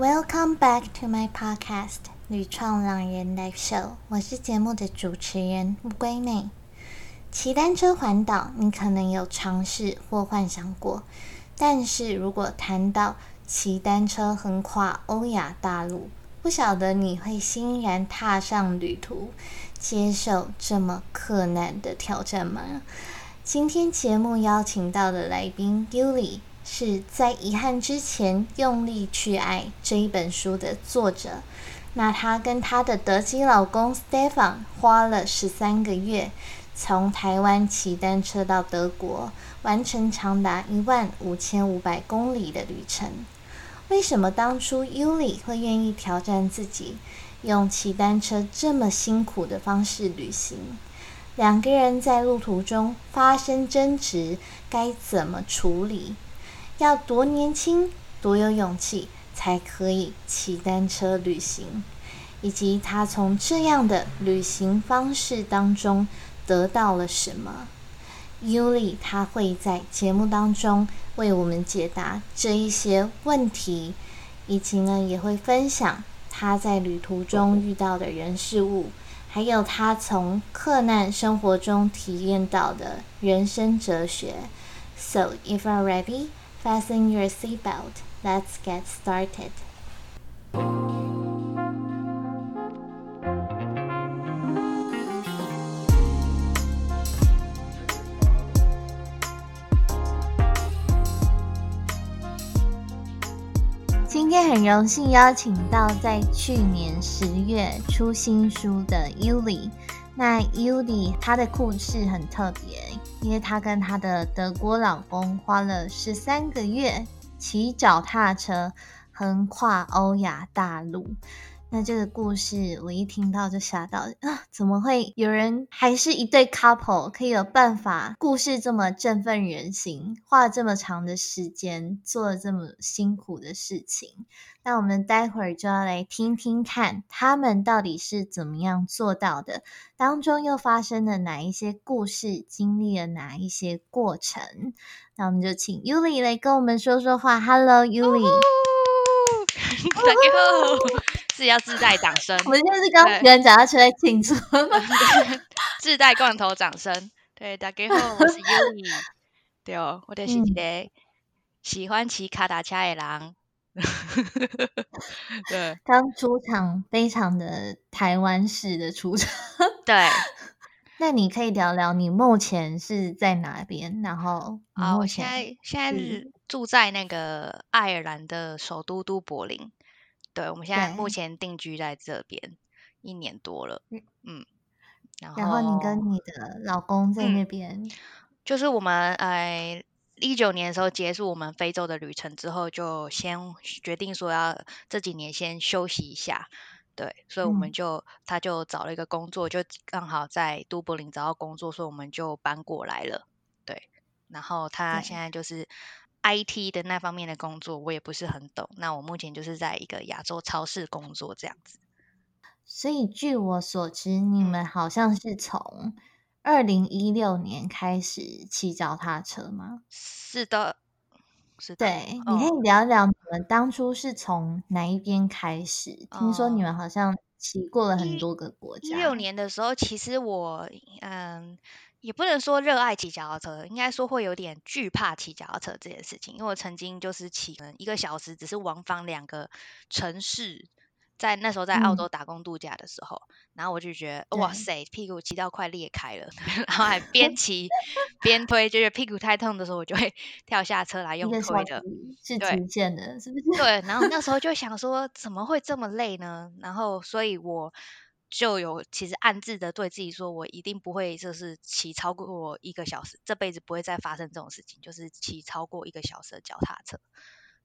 Welcome back to my podcast《屡创狼人 Live Show》，我是节目的主持人乌龟妹。骑单车环岛，你可能有尝试或幻想过，但是如果谈到骑单车横跨欧亚大陆，不晓得你会欣然踏上旅途，接受这么困难的挑战吗？今天节目邀请到的来宾 Yuli。是在遗憾之前用力去爱这一本书的作者。那她跟她的德籍老公 Stefan 花了十三个月，从台湾骑单车到德国，完成长达一万五千五百公里的旅程。为什么当初 Yuli 会愿意挑战自己，用骑单车这么辛苦的方式旅行？两个人在路途中发生争执，该怎么处理？要多年轻、多有勇气，才可以骑单车旅行，以及他从这样的旅行方式当中得到了什么？Yuli 他会在节目当中为我们解答这一些问题，以及呢也会分享他在旅途中遇到的人事物，还有他从克难生活中体验到的人生哲学。So if you're ready. Fasten your seatbelt. Let's get started. 今天很荣幸邀请到在去年十月出新书的 Yuli。那 Yuli 她的故事很特别。因为她跟她的德国老公花了十三个月骑脚踏车横跨欧亚大陆。那这个故事我一听到就吓到啊！怎么会有人还是一对 couple 可以有办法？故事这么振奋人心，花了这么长的时间，做了这么辛苦的事情。那我们待会儿就要来听听看，他们到底是怎么样做到的？当中又发生了哪一些故事？经历了哪一些过程？那我们就请 Yuli 来跟我们说说话。Hello，Yuli，大家好。是要自带掌声，我们就是刚跟脚踏车来庆祝，自带罐头掌声。对，大家好，我是 Yuli，对哦，我就是一个喜欢骑卡达车的人。对，刚出场，非常的台湾式的出场。对，那你可以聊聊你目前是在哪边？然后啊，我现在现在住在那个爱尔兰的首都都柏林。对，我们现在目前定居在这边一年多了，嗯，然后你跟你的老公在那边，就是我们呃一九年的时候结束我们非洲的旅程之后，就先决定说要这几年先休息一下，对，所以我们就他就找了一个工作，就刚好在都柏林找到工作，所以我们就搬过来了，对，然后他现在就是。I T 的那方面的工作我也不是很懂，那我目前就是在一个亚洲超市工作这样子。所以据我所知，你们好像是从二零一六年开始骑脚踏车吗？是的，是的。对，你可以聊聊你们当初是从哪一边开始？听说你们好像骑过了很多个国家。一六年的时候，其实我嗯。也不能说热爱骑脚踏车，应该说会有点惧怕骑脚踏车这件事情。因为我曾经就是骑一个小时，只是往返两个城市，在那时候在澳洲打工度假的时候，然后我就觉得哇塞，屁股骑到快裂开了，然后还边骑边推，就是屁股太痛的时候，我就会 跳下车来用推的，是极限的，是不是？对，然后那时候 就想说怎么会这么累呢？然后所以我。就有其实暗自的对自己说，我一定不会就是骑超过一个小时，这辈子不会再发生这种事情，就是骑超过一个小时的脚踏车。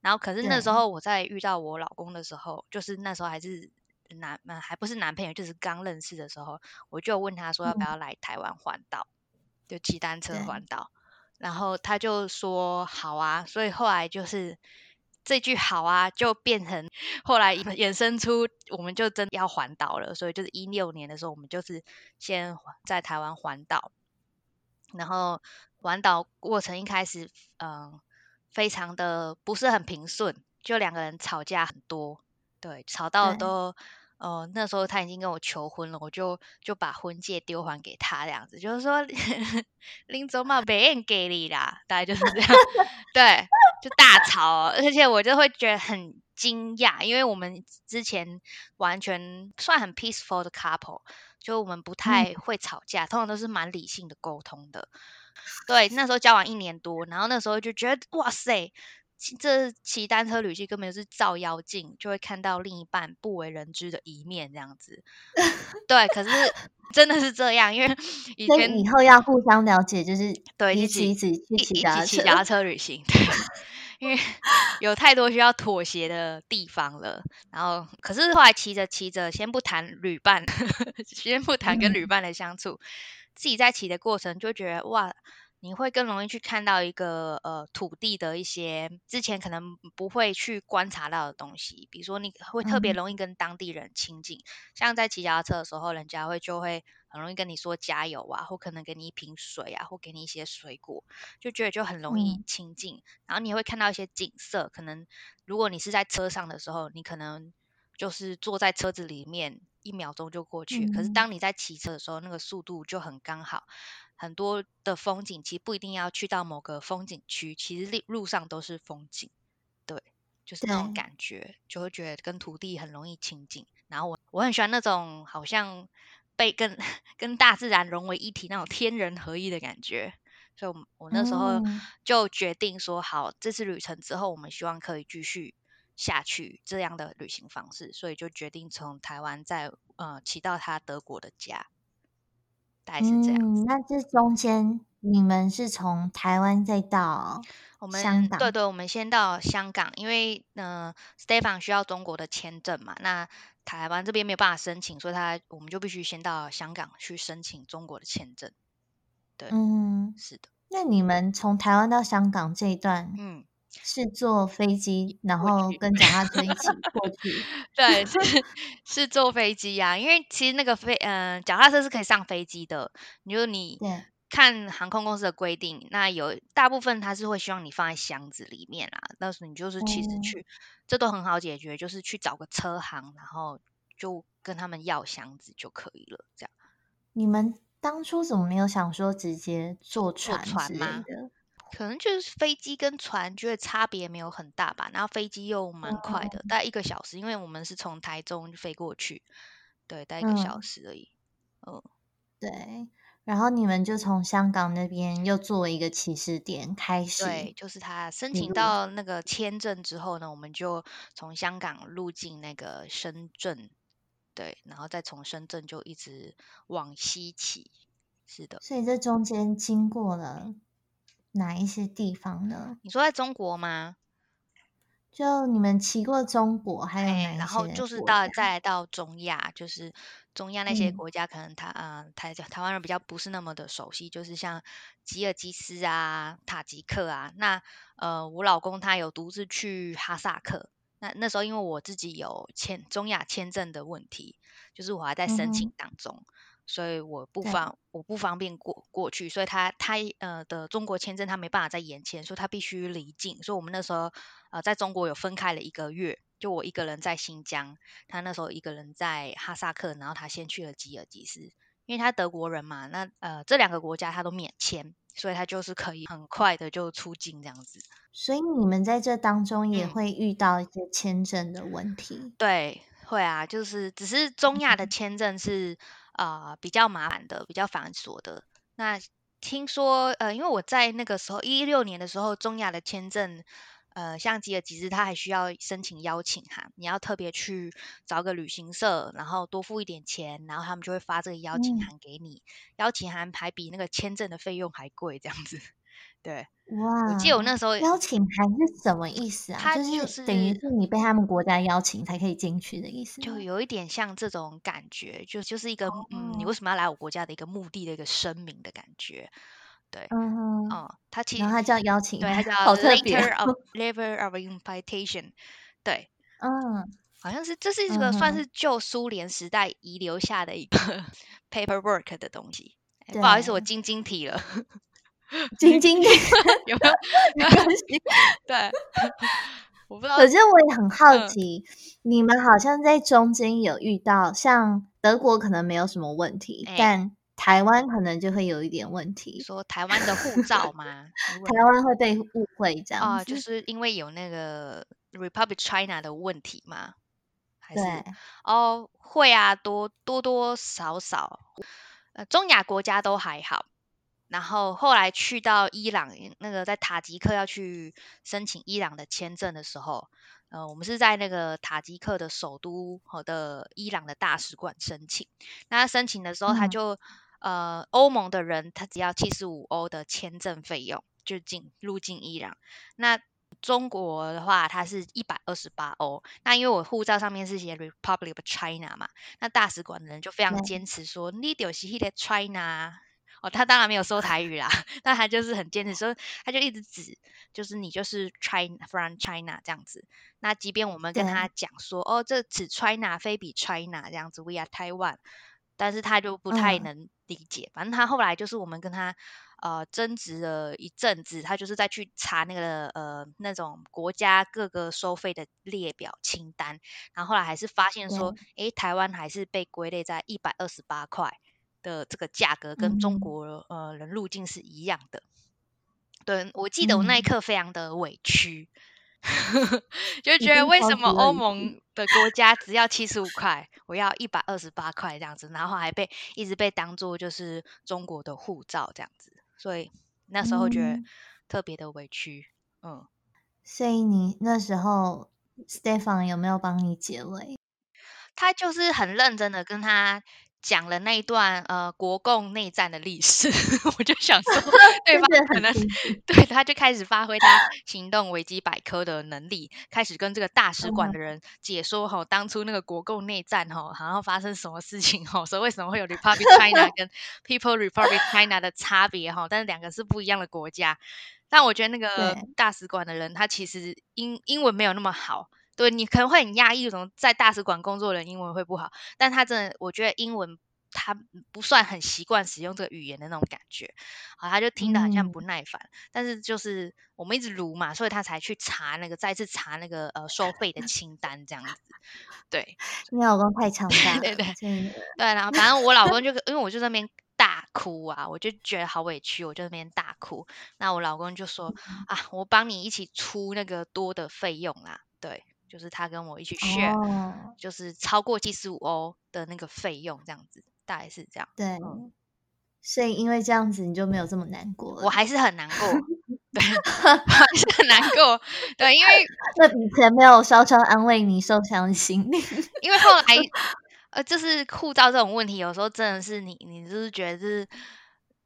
然后可是那时候我在遇到我老公的时候，就是那时候还是男，还不是男朋友，就是刚认识的时候，我就问他说要不要来台湾环岛，就骑单车环岛。然后他就说好啊，所以后来就是。这句好啊，就变成后来衍生出，我们就真要环岛了。所以就是一六年的时候，我们就是先在台湾环岛，然后环岛过程一开始，嗯，非常的不是很平顺，就两个人吵架很多，对，吵到都。呃，那时候他已经跟我求婚了，我就就把婚戒丢还给他，这样子，就是说 林总嘛，别人给你啦，大概就是这样，对，就大吵哦，而且我就会觉得很惊讶，因为我们之前完全算很 peaceful 的 couple，就我们不太会吵架，通常都是蛮理性的沟通的。对，那时候交往一年多，然后那时候就觉得哇塞，骑这骑单车旅行根本就是照妖镜，就会看到另一半不为人知的一面，这样子。对，可是真的是这样，因为 以前以后要互相了解，就是对一起一起一。起骑脚踏车旅行，对，因为有太多需要妥协的地方了。然后，可是后来骑着骑着，先不谈旅伴，先不谈跟旅嗯伴的相处，自己在骑的过程就觉得哇。你会更容易去看到一个呃土地的一些之前可能不会去观察到的东西，比如说你会特别嗯容易跟当地人亲近，像在骑脚踏车的时候，人家会就会很容易跟你说加油啊，或可能给你一瓶水啊，或给你一些水果，就觉得就很容易嗯亲近。然后你也会看到一些景色，可能如果你是在车上的时候，你可能就是坐在车子里面，一秒钟就过去。可是嗯当你在骑车的时候，那个速度就很刚好。很多的风景其实不一定要去到某个风景区，其实路路上都是风景。对，就是那种感觉，就会觉得跟土地很容易亲近。然后我我很喜欢那种好像被跟 跟大自然融为一体那种天人合一的感觉。所以我，我那时候嗯就决定说，好，这次旅程之后，我们希望可以继续下去这样的旅行方式，所以就决定从台湾再呃骑到他德国的家，大概是这样。嗯，那这中间你们是从台湾再到我们香港？对对，我们先到香港，因为呃，Stefan 需要中国的签证嘛，那台湾这边没有办法申请，所以他我们就必须先到香港去申请中国的签证。对，嗯，是的，那你们从台湾到香港这一段嗯，是坐飞机，然后跟脚踏车一起过去？对，是是坐飞机呀、因为其实那个飞，嗯、脚踏车是可以上飞机的，你就你，看航空公司的规定，那有大部分他是会希望你放在箱子里面啦，但是你就是其实哦去，这都很好解决，就是去找个车行，然后就跟他们要箱子就可以了，这样。你们当初怎么没有想说直接坐坐船之的？可能就是飞机跟船觉得差别没有很大吧，然后飞机又蛮快的，大概一个小时，因为我们是从台中飞过去，对，大概一个小嗯时而已。嗯，对，然后你们就从香港那边又做一个起始点开始对，始，就是他申请到那个签证之后呢，我们就从香港入境那个深圳，对，然后再从深圳就一直往西起。是的，所以这中间经过了哪一些地方呢？你说在中国吗？就你们骑过中国，还有然后就是到？再来到中亚，就是中亚那些嗯国家，可能他呃台台湾人比较不是那么的熟悉，就是像吉尔吉斯啊、塔吉克啊。那呃，我老公他有独自去哈萨克，那那时候因为我自己有签中亚签证的问题，就是我还在嗯申请哼，当中。所以我不，方我不方便过过去，所以他他呃的中国签证他没办法再延签，所以他必须离境。所以我们那时候呃在中国有分开了一个月，就我一个人在新疆，他那时候一个人在哈萨克，然后他先去了吉尔吉斯，因为他德国人嘛，那呃这两个国家他都免签，所以他就是可以很快的就出境这样子。所以你们在这当中也嗯，会遇到一些签证的问题。对，会啊，就是只是中亚的嗯签证是呃比较麻烦的，比较繁琐的。那听说呃，因为我在那个时候一六年的时候，中亚的签证。呃，像吉尔吉斯，他还需要申请邀请函，你要特别去找个旅行社，然后多付一点钱，然后他们就会发这个邀请嗯，函给你。邀请函还比那个签证的费用还贵，这样子。对，我哇，记得我那时候邀请函是什么意思啊？它就就是等于是是你被他们国家邀请才可以进去的意思？就有一点像这种感觉，就就是一个嗯，你为哦，什么要来我国家的一个目的的一个声明的感觉。对，嗯它其然后它叫邀请对它，叫 letter 哦。of letter of invitation，对，嗯好像是这是一个算是旧苏联时代遗留下的一个 paperwork 的东西。哎，不好意思，我，晶晶体了，晶晶体有没有？没关系。对，我不知道。可是我也很好嗯奇，你们好像在中间有遇到，像德国可能没有什么问题，哎但台湾可能就会有一点问题，说台湾的护照吗？台湾会被误会这样啊、子。就是因为有那个 Republic China 的问题吗？还是，哦，会啊，多多多少少，呃，中亚国家都还好。然后后来去到伊朗，那个在塔吉克要去申请伊朗的签证的时候，呃，我们是在那个塔吉克的首都和的伊朗的大使馆申请。那申请的时候，他嗯就、呃，欧盟的人他只要七十五欧的签证费用就进入境伊朗。那中国的话，它是一百二十八欧。那因为我护照上面是写 Republic of China 嘛，那大使馆的人就非常对坚持说，你就是 China 啊。哦，他当然没有说台语啦，但他就是很坚持说，他就一直指，就是你就是 China from China 这样子。那即便我们跟他讲说，哦，这此 China 非彼 China 这样子，We are Taiwan，但是他就不太嗯能理解。反正他后来就是我们跟他呃争执了一阵子，他就是再去查那个呃那种国家各个收费的列表清单，然后后来还是发现说，诶，台湾还是被归类在一百二十八块的这个价格，跟中嗯国呃人入境是一样的。对，我记得我那一嗯刻非常的委屈，就一觉得为什么欧盟的国家只要七十五块，我要一百二十八块这样子，然后还被一直被当做就是中国的护照这样子，所以那时候觉得嗯特别的委屈。嗯，所以你那时候 Stefan 有没有帮你解围？他就是很认真的跟他讲了那一段呃国共内战的历史，我就想说 对方可能 对，他就开始发挥他行动维基百科的能力，开始跟这个大使馆的人解说吼，当初那个国共内战吼，然后发生什么事情吼，所以为什么会有 Republic China 跟 People Republic China 的差别哈，但是两个是不一样的国家。但我觉得那个大使馆的人，他其实英英文没有那么好，对你可能会很压抑，为什么在大使馆工作的人英文会不好？但他真的，我觉得英文他不算很习惯使用这个语言的那种感觉，好，他就听得很像嗯不耐烦。但是就是我们一直撸嘛，所以他才去查那个，再次查那个呃收费的清单这样子。对 你老公太强大了，对对真的对，然后反正我老公就因为我就在那边大哭啊，我就觉得好委屈，我就在那边大哭。那我老公就说啊，我帮你一起出那个多的费用啦，对。就是他跟我一起 share，、哦，就是超过七十五欧的那个费用，这样子，大概是这样。对嗯，所以因为这样子你就没有这么难过。我还是很难过，对，我还是很难过，对，因为 那笔钱没有稍稍安慰你受伤的心灵。因为后来，呃，就是护照这种问题，有时候真的是你，你就是觉得是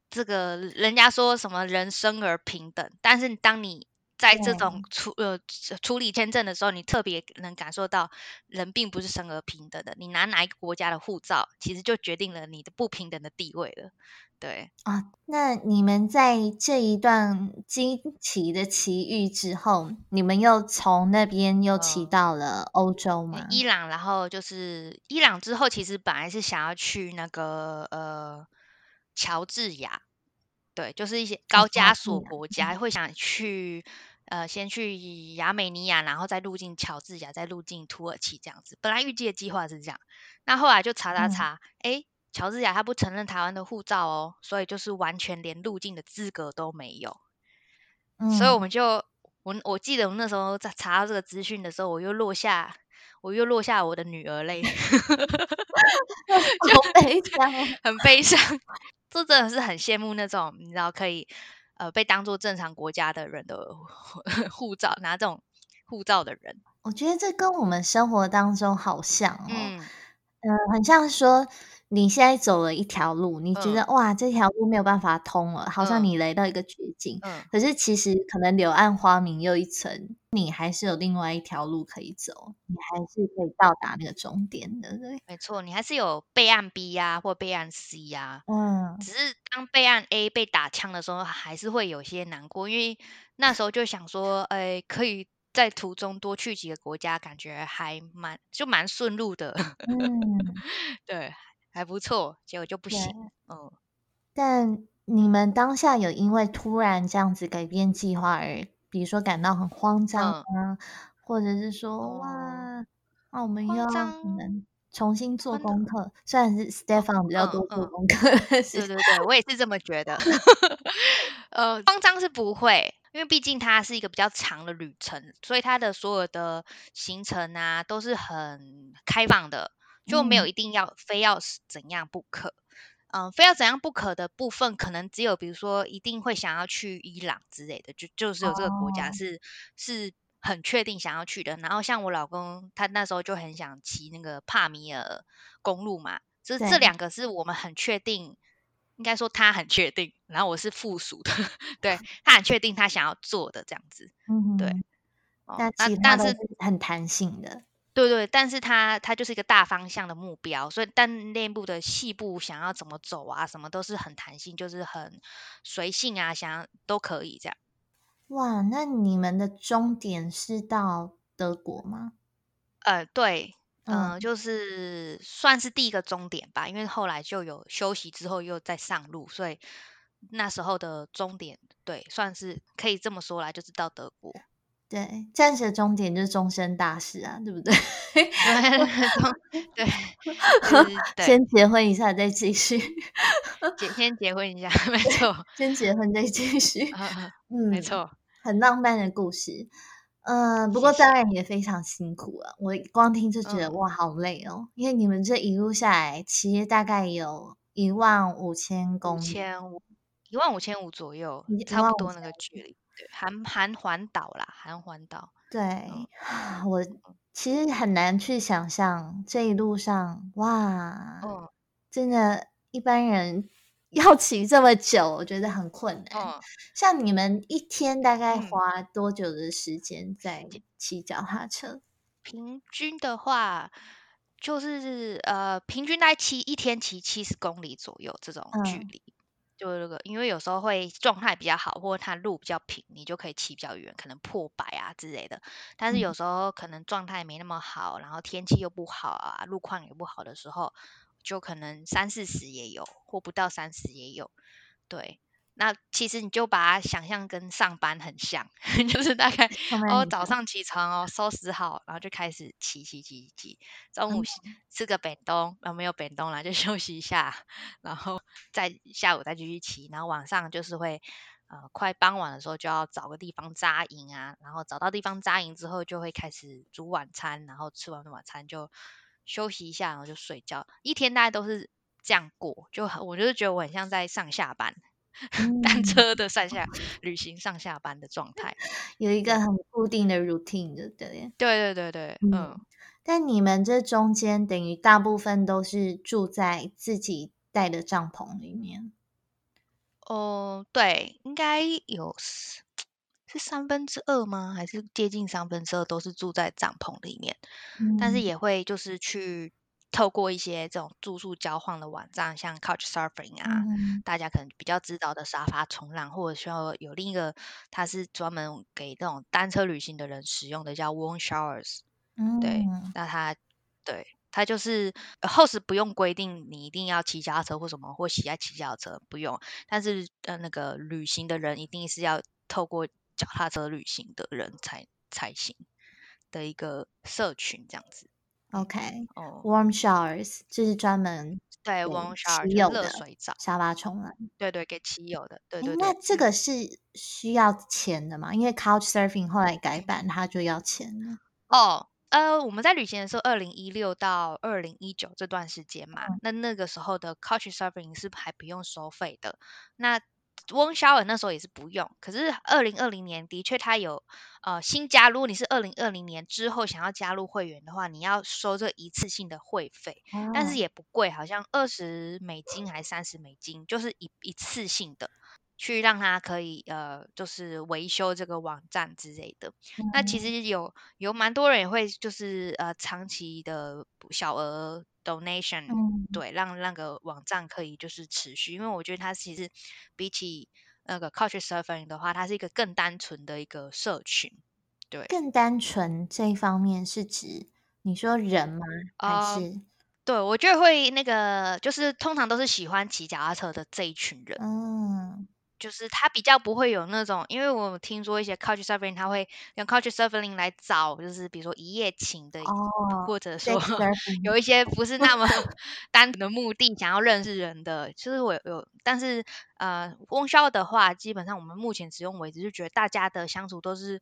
这个人家说什么人生而平等，但是当你在这种处呃处理签证的时候，你特别能感受到人并不是生而平等的。你拿哪一个国家的护照，其实就决定了你的不平等的地位了。对，啊，那你们在这一段惊奇的奇遇之后，你们又从那边又骑嗯到了欧洲吗？伊朗，然后就是伊朗之后，其实本来是想要去那个呃乔治亚，对，就是一些高加索亚国家会想去呃先去亚美尼亚，然后再入境乔治亚，再入境土耳其这样子。本来预计的计划是这样，那后来就查查嗯查，诶，乔治亚他不承认台湾的护照哦，所以就是完全连入境的资格都没有。所以我嗯们就我我记得我那时候在查到这个资讯的时候，我又落下我又落下我的女儿泪，好悲伤哦。很悲伤。这真的是很羡慕那种你知道可以呃被当做正常国家的人的 护照，拿这种护照的人。我觉得这跟我们生活当中好像哦，嗯，嗯，很像说你现在走了一条路，你觉得、哇这条路没有办法通了，好像嗯。你来到一个绝境。嗯，可是其实可能柳暗花明又一村，你还是有另外一条路可以走，你还是可以到达那个终点的，对。没错，你还是有备案 B 呀、或备案 C 呀、嗯，只是当备案 A 被打枪的时候，还是会有些难过，因为那时候就想说，哎，可以在途中多去几个国家，感觉还蛮就蛮顺路的，嗯，对，还不错。结果就不行，嗯，但你们当下有因为突然这样子改变计划而，比如说感到很慌张嗯啊，或者是说哇，那我们又要可张能重新做功课。虽然是 Stefan 比较嗯多做嗯功课，对对对，我也是这么觉得。呃，慌张是不会，因为毕竟它是一个比较长的旅程，所以它的所有的行程啊都是很开放的，就没有嗯一定要非要是怎样不可。嗯，非要怎样不可的部分，可能只有比如说一定会想要去伊朗之类的，就就是有这个国家哦是、是很确定想要去的。然后像我老公，他那时候就很想骑那个帕米尔公路嘛，这这对两个是我们很确定，应该说他很确定，然后我是附属的，对 他很确定他想要做的这样子。对那那其他都但是是很弹性的。对对，但是它它就是一个大方向的目标，所以但内部的细部想要怎么走啊，什么都是很弹性，就是很随性啊，想要都可以这样。哇，那你们的终点是到德国吗？呃，对，嗯、嗯就是算是第一个终点吧，因为后来就有休息之后又再上路，所以那时候的终点，对，算是可以这么说来，就是到德国。对，暂时的终点就是终身大事啊，对不对？对，就是 对，先结婚一下再继续，结先结婚一下，没 错，先结婚再继续。嗯没，错。很浪漫的故事。呃，不过当然也非常辛苦啊，我光听就觉得、嗯哇，好累哦。因为你们这一路下来，其实大概有一万五千公五里，千五，一万五千五左右，差不多那个距离。对，含含环岛啦，韩环岛。对，嗯我其实很难去想象这一路上，哇，嗯真的，一般人 要骑这么久，我觉得很困难。嗯，像你们一天大概嗯花多久的时间在骑脚踏车？平均的话，就是呃，平均大概骑一天骑七十公里左右这种距嗯离。就那个，因为有时候会状态比较好，或者它路比较平，你就可以骑比较远，可能破百啊之类的。但是嗯有时候可能状态没那么好，然后天气又不好啊，路况也不好的时候，就可能三四十也有，或不到三十也有。对，那其实你就把它想象跟上班很像，就是大概哦，早上起床哦，收拾好，然后就开始骑骑骑骑，中午嗯吃吃个便当，然后没有便当了，就 休息一下，然后再下午再继续骑，然后晚上就是会呃快傍晚的时候就要找个地方扎营啊，然后找到地方扎营之后就会开始煮晚餐，然后吃完晚餐就休息一下，然后就睡觉，一天大概都是这样过，就很我就是觉得我很像在上下班。单嗯车的上下旅行上下班的状态，有一个很固定的 routine 的，对。对对对对，嗯嗯，但你们这中间等于大部分都是住在自己带的帐篷里面。哦，对，应该有是是三分之二吗？还是接近三分之二都是住在帐篷里面，但是嗯也会就是去透过一些这种住宿交换的网站，像 Couch Surfing 啊，嗯大家可能比较知道的沙发冲浪，或者说有另一个它是专门给这种单车旅行的人使用的，叫 Warm Showers。对，嗯那它对它就是呃 host 不用规定你一定要骑脚踏车或什么，或喜爱骑脚踏车不用，但是呃那个旅行的人一定是要透过脚踏车旅行的人才才行的一个社群这样子。，OK。哦，Warm showers 就是专门对给，warm shower 骑就是热水澡，沙发冲浪。对对，给骑友的，对对对。嗯那这个是需要钱的吗？因为 Couch Surfing 后来改版，它就要钱了。哦，呃，我们在旅行的时候，二零一六到二零一九这段时间嘛，嗯那那个时候的 Couch Surfing 是还不用收费的。那 Warm Shower 那时候也是不用，可是二零二零年的确它有呃新加入，如果你是二零二零年之后想要加入会员的话，你要收这一次性的会费，但是哦也不贵，好像二十美金还是三十美金，就是一一次性的。去让他可以呃，就是维修这个网站之类的。那其嗯实有有蛮多人也会就是呃长期的小额 donation，、嗯对，让那个网站可以就是持续，因为我觉得它其实比起那个 Couch Surfing 的话，它是一个更单纯的一个社群。对，更单纯这一方面是指你说人吗？还呃是对我觉得会那个就是通常都是喜欢骑脚踏车的这一群人。嗯就是它比较不会有那种，因为我听说一些 couch surfing，它会用 couch surfing 来找，就是比如说一夜情的，哦，或者说 有一些不是那么 单纯的目的，想要认识人的，就是我有，但是呃，翁销的话，基本上我们目前使用为止，就觉得大家的相处都是，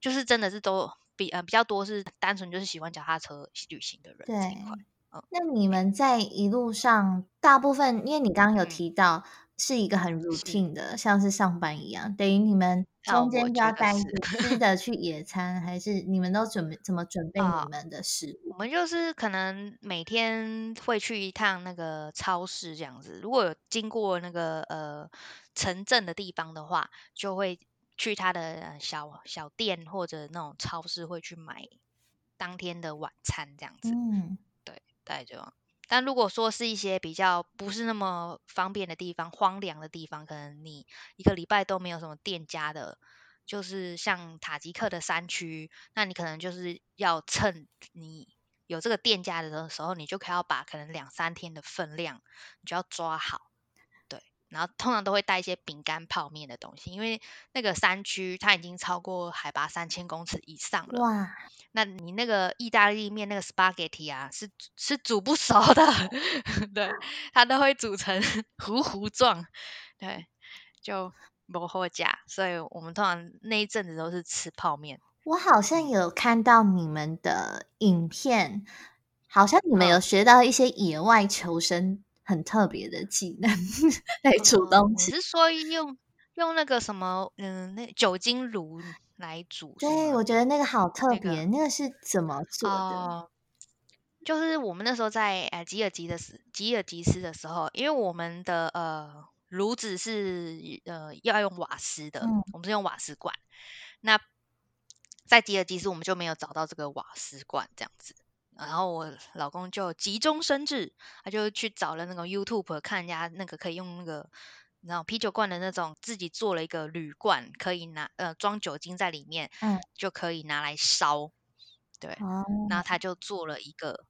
就是真的是都比呃比较多是单纯就是喜欢脚踏车旅行的人这一对块。嗯，那你们在一路上，大部分因为你刚刚有嗯提到是一个很是 routine 的，像是上班一样，等于你们啊，中间就要带吃的去野餐，还是你们都准备怎么准备你啊，们的食物？我们就是可能每天会去一趟那个超市这样子。如果有经过那个呃城镇的地方的话，就会去他的呃小小店或者那种超市会去买当天的晚餐这样子。嗯，对，大概就这样。但如果说是一些比较不是那么方便的地方、荒凉的地方，可能你一个礼拜都没有什么店家的，就是像塔吉克的山区，那你可能就是要趁你有这个店家的时候，你就可以要把可能两三天的分量，你就要抓好。对，然后通常都会带一些饼干、泡面的东西，因为那个山区它已经超过海拔三千公尺以上了。哇，那你那个意大利面那个 spaghetti 啊，是是煮不熟的，对，它都会煮成 糊糊状，对，就不好夹，所以我们通常那一阵子都是吃泡面。我好像嗯有看到你们的影片，好像你们有嗯学到一些野外求生很特别的技能来煮嗯，东西。只是说用用那个什么，嗯，那酒精炉来煮对，我觉得那个好特那个别，那个是怎么做的？哦、就是我们那时候在呃吉尔吉的时吉尔吉斯的时候，因为我们的呃炉子是呃要用瓦斯的，嗯我们是用瓦斯罐。那在吉尔吉斯我们就没有找到这个瓦斯罐这样子，然后我老公就急中生智，他就去找了那个 YouTube 看人家那个可以用那个。你知道啤酒罐的那种，自己做了一个铝罐，可以拿呃装酒精在里面，嗯，就可以拿来烧。对，哦，然后他就做了一个，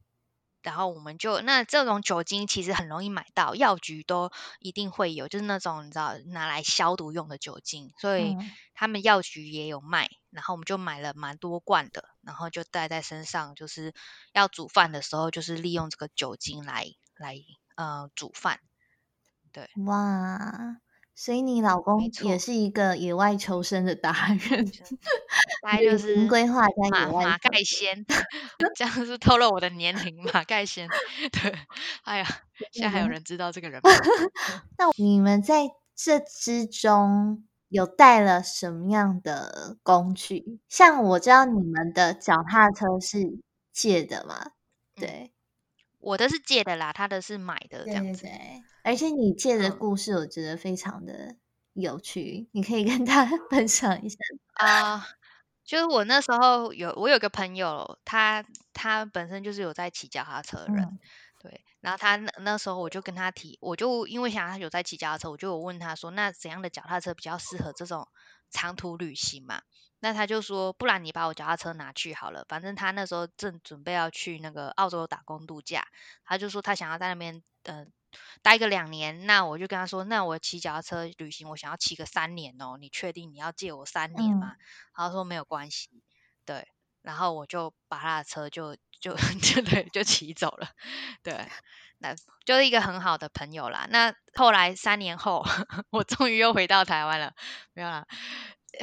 然后我们就那这种酒精其实很容易买到，药局都一定会有，就是那种你知道拿来消毒用的酒精，所以嗯他们药局也有卖，然后我们就买了蛮多罐的，然后就带在身上，就是要煮饭的时候，就是利用这个酒精来来呃煮饭。对，哇，所以你老公也，是一个野外求生的达人，就大概就是规划加野马马。盖 先，这样是透露我的年龄。马盖先，对，哎呀，现在还有人知道这个人吗？那你们在这之中有带了什么样的工具？像我知道你们的脚踏车是借的嘛，嗯，对，我的是借的啦，他的是买的，这样子。对，而且你借的嗯故事，我觉得非常的有趣，你可以跟他 分享一下。啊、就是我那时候有我有个朋友，他他本身就是有在骑脚踏车的人，嗯对，然后他那那时候我就跟他提，我就因为想他有在骑脚踏车，我就有问他说，那怎样的脚踏车比较适合这种长途旅行嘛？那他就说，不然你把我脚踏车拿去好了，反正他那时候正准备要去那个澳洲打工度假，他就说他想要在那边呃待个两年，那我就跟他说，那我骑脚踏车旅行，我想要骑个三年哦，你确定你要借我三年吗？嗯他说没有关系，对，然后我就把他的车就就 就对就骑走了，对，那就是一个很好的朋友啦。那后来三年后，我终于又回到台湾了，没有啦，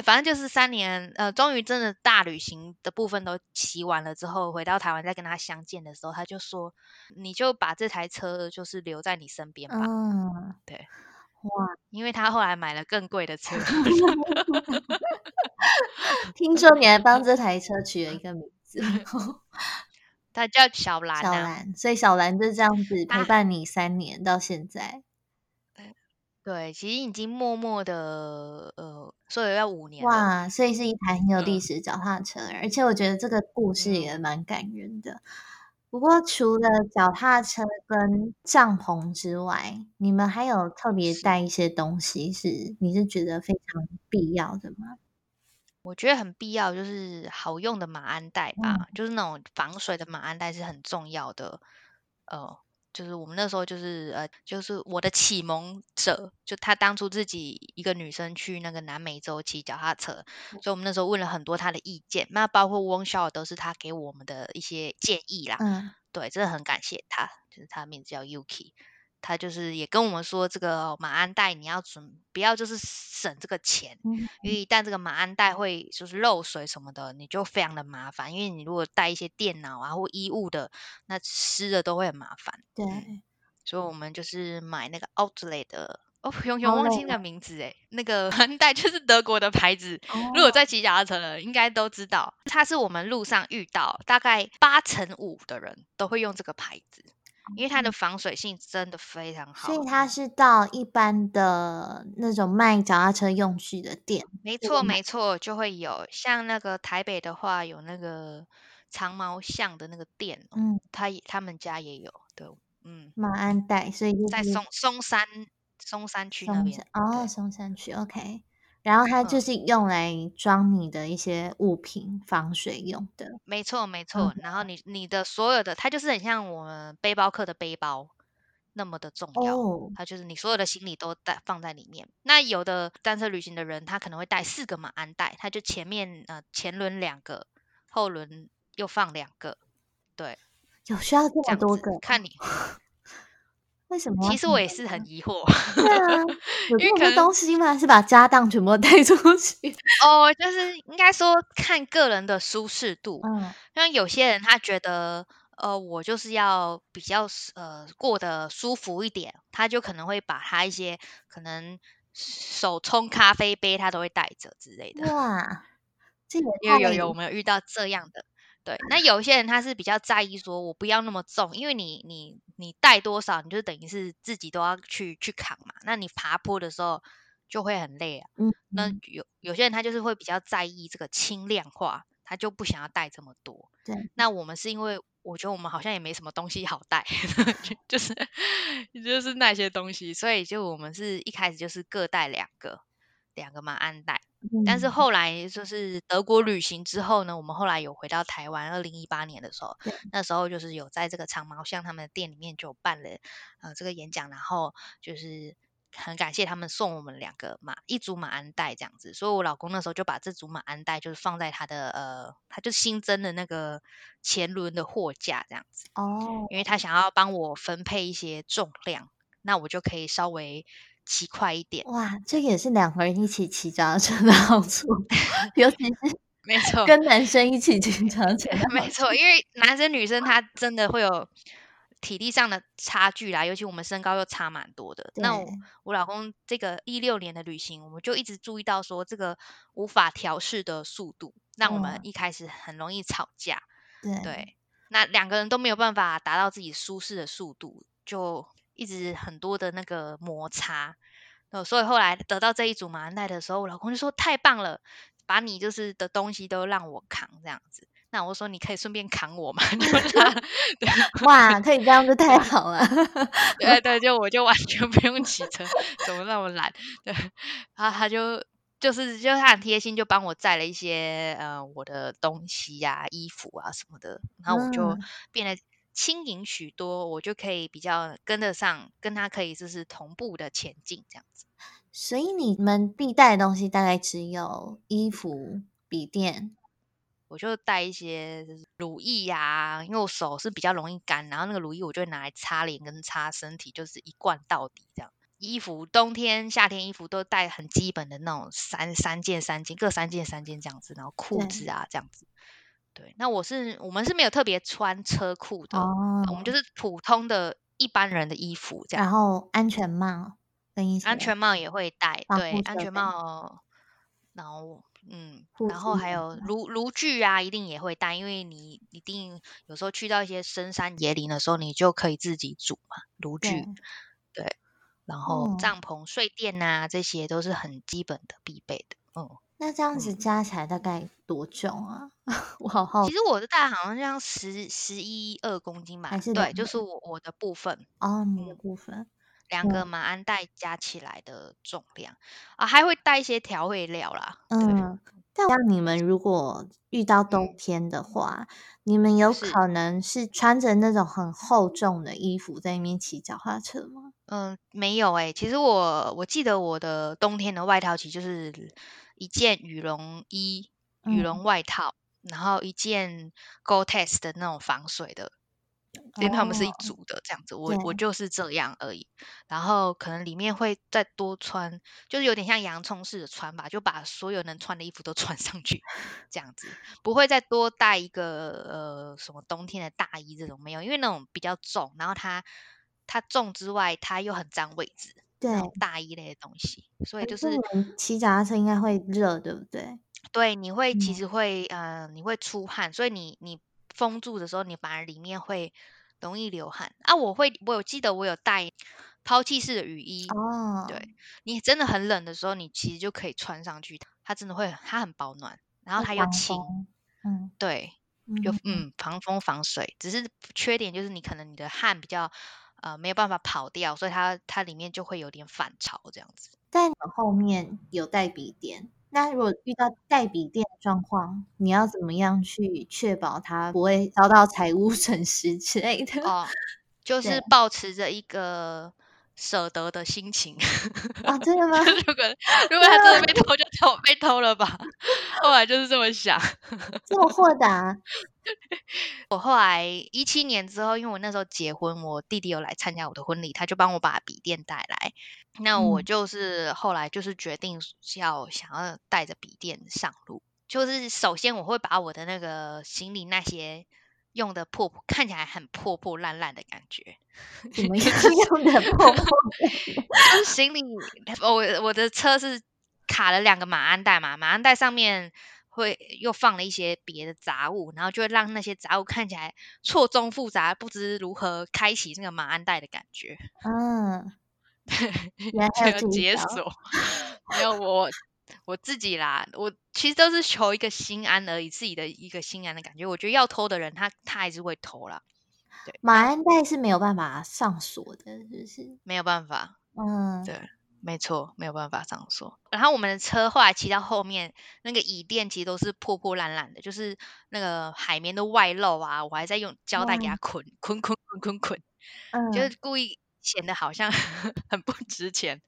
反正就是三年，呃，终于真的大旅行的部分都骑完了之后，回到台湾再跟他相见的时候，他就说，你就把这台车就是留在你身边吧，嗯，对，哇，因为他后来买了更贵的车。听说你还帮这台车取了一个名字，他叫小兰啊，小兰，所以小兰就这样子陪伴你三年到现在。对，其实已经默默的呃，说有要五年了，哇，所以是一台很有历嗯史的脚踏车，而且我觉得这个故事也嗯蛮感人的。不过除了脚踏车跟帐篷之外，你们还有特别是，带一些东西是你是觉得非常必要的吗？我觉得很必要，就是好用的马鞍袋吧，嗯就是那种防水的马鞍袋是很重要的，呃，就是我们那时候就是呃，就是我的启蒙者，就他当初自己一个女生去那个南美洲骑脚踏车，所以我们那时候问了很多他的意见，那包括翁笑都是他给我们的一些建议啦。嗯，对，真的很感谢他，就是他的名字叫 Yuki，他就是也跟我们说，这个马鞍带你要准不要就是省这个钱，嗯因为一旦这个马鞍带会就是漏水什么的，你就非常的麻烦，因为你如果带一些电脑啊或衣物的，那湿的都会很麻烦。对，所以我们就是买那个 Outlet 的，哦，熊熊忘记那个名字哎，那个安带就是德国的牌子。如果在骑脚踏车的人应该都知道，它是我们路上遇到大概八成五的人都会用这个牌子，因为它的防水性真的非常好。所以它是到一般的那种卖脚踏车用具的店，没错，没错，就会有像那个台北的话，有那个长毛象的那个店哦，嗯，他也他们家也有，对，嗯，马鞍带，所以就是在松松山松山区那边，哦，松山区，OK。然后它就嗯，是用来装你的一些物品，防水用的。没错，没嗯错。然后你你的所有的，它就是很像我们背包客的背包那么的重要，哦，它就是你所有的行李都带放在里面。那有的单车旅行的人，他可能会带四个马鞍带，他就前面呃前轮两个，后轮又放两个，对，有需要这么多个？看你。为什么其实我也是很疑惑，对啊，有这么多因为可能东西吗？是把家当全部带出去？哦，就是应该说看个人的舒适度。嗯，像有些人他觉得，呃，我就是要比较呃过得舒服一点，他就可能会把他一些可能手冲咖啡杯他都会带着之类的。哇，这也有有有，我太们有遇到这样的。对，那有一些人他是比较在意，说我不要那么重，因为你你你带多少，你就等于是自己都要去去扛嘛。那你爬坡的时候就会很累啊。嗯那嗯，有有些人他就是会比较在意这个轻量化，他就不想要带这么多。对，那我们是因为我觉得我们好像也没什么东西好带，就就是 就是那些东西，所以就我们是一开始就是各带两个两个马鞍带。但是嗯，后来就是德国旅行之后呢，我们后来有回到台湾，二零一八年的时候，那时候就是有在这个长毛象他们的店里面就有办了呃这个演讲，然后就是很感谢他们送我们两个马一组马鞍带这样子，所以我老公那时候就把这组马鞍带就是放在他的呃，他就新增的那个前轮的货架这样子，哦，因为他想要帮我分配一些重量，那我就可以稍微骑快一点。哇，这也是两个人一起骑脚踏车的好处，尤其是没错，跟男生一起骑脚踏车。没错，因为男生女生他真的会有体力上的差距啦，尤其我们身高又差蛮多的。那我，我老公这个一六年的旅行，我们就一直注意到说这个无法调试的速度，让我们嗯，一开始很容易吵架。对，对，那两个人都没有办法达到自己舒适的速度，就一直很多的那个摩擦。呃，所以后来得到这一组马鞍带的时候，我老公就说太棒了，把你就是的东西都让我扛这样子。那我说你可以顺便扛我嘛，哇，可以这样就太好了。对对，就我就完全不用骑车，怎么那么懒？对，然后他就就是就他很贴心，就帮我载了一些呃我的东西呀、衣服啊什么的，然后我就嗯，变得轻盈许多，我就可以比较跟得上，跟他可以就是同步的前进这样子。所以你们必带的东西大概只有衣服、笔电。我就带一些就是乳液呀、因为我手是比较容易干，然后那个乳液我就会拿来擦脸跟擦身体，就是一罐到底这样。衣服冬天、夏天衣服都带很基本的那种三三件、三件各三件、三件这样子，然后裤，子啊这样子。对，那我是我们是没有特别穿车裤的，我们就哦，是普通的一般人的衣服这样。然。后安全帽安全帽也会戴，防对，安全帽，然后嗯，然后膝还有炉炉具啊，一定也会带，因为你一定有时候去到一些深山野林的时候，你就可以自己煮嘛，炉具，对，对，然后哦，帐篷、睡垫呐、这些都是很基本的必备的，嗯那这样子嗯。加起来大概多重啊？我好好奇，其实我的大好像像十十一二公斤吧，还是对，就是我我的部分，哦，你的嗯，部分，两个马鞍带加起来的重量啊，还会带一些调味料啦。嗯，但像你们如果遇到冬天的话，你们有可能是穿着那种很厚重的衣服在那边骑脚踏车吗？嗯，没有诶。其实我我记得我的冬天的外套其实就是一件羽绒衣、羽绒外套，然后一件 Gore-Tex 的那种防水的。因为他们是一组的这样子，我我就是这样而已。然后可能里面会再多穿，就是有点像洋葱式的穿吧，就把所有能穿的衣服都穿上去，这样子不会再多带一个呃什么冬天的大衣这种没有，因为那种比较重，然后它它重之外，它又很占位置，对大衣类的东西，所以就是骑脚踏车应该会热，对不对？对，你会其实会呃你会出汗，所以你你。封住的时候，你反而里面会容易流汗啊！我会，我有记得我有带抛弃式的雨衣哦。对你真的很冷的时候，你其实就可以穿上去，它真的会，它很保暖，然后它又轻，嗯，对，又嗯防风防水。只是缺点就是你可能你的汗比较呃没有办法跑掉，所以它它里面就会有点反潮这样子。在后面有带笔电。那如果遇到代笔店状况，你要怎么样去确保它不会遭到财务 损失之类的？哦，就是保持着一个舍得的心情。啊，真的吗？如果 如果他真的被偷，就偷被偷了吧。后来就是这么想，这么豁达。我后来一七年之后，因为我那时候结婚，我弟弟有来参加我的婚礼，他就帮我把笔电带来。那我就是后来就是决定要想要带着笔电上路。就是首先我会把我的那个行李那些用的破破看起来很破破烂烂的感觉，怎么用的破破？行李我我的车是卡了两个马鞍带嘛，马鞍带上面。会又放了一些别的杂物，然后就会让那些杂物看起来错综复杂，不知如何开启那个马鞍带的感觉。嗯，这个解锁没有我我自己啦，我其实都是求一个心安而已，自己的一个心安的感觉。我觉得要偷的人，他他还是会偷啦。对，马鞍袋是没有办法上锁的，是不是？没有办法。嗯，对。没错，没有办法上锁。然后我们的车后来骑到后面，那个椅垫其实都是破破烂烂的，就是那个海绵都外露啊。我还在用胶带给它捆捆捆捆捆捆，就是故意显得好像 很不值钱。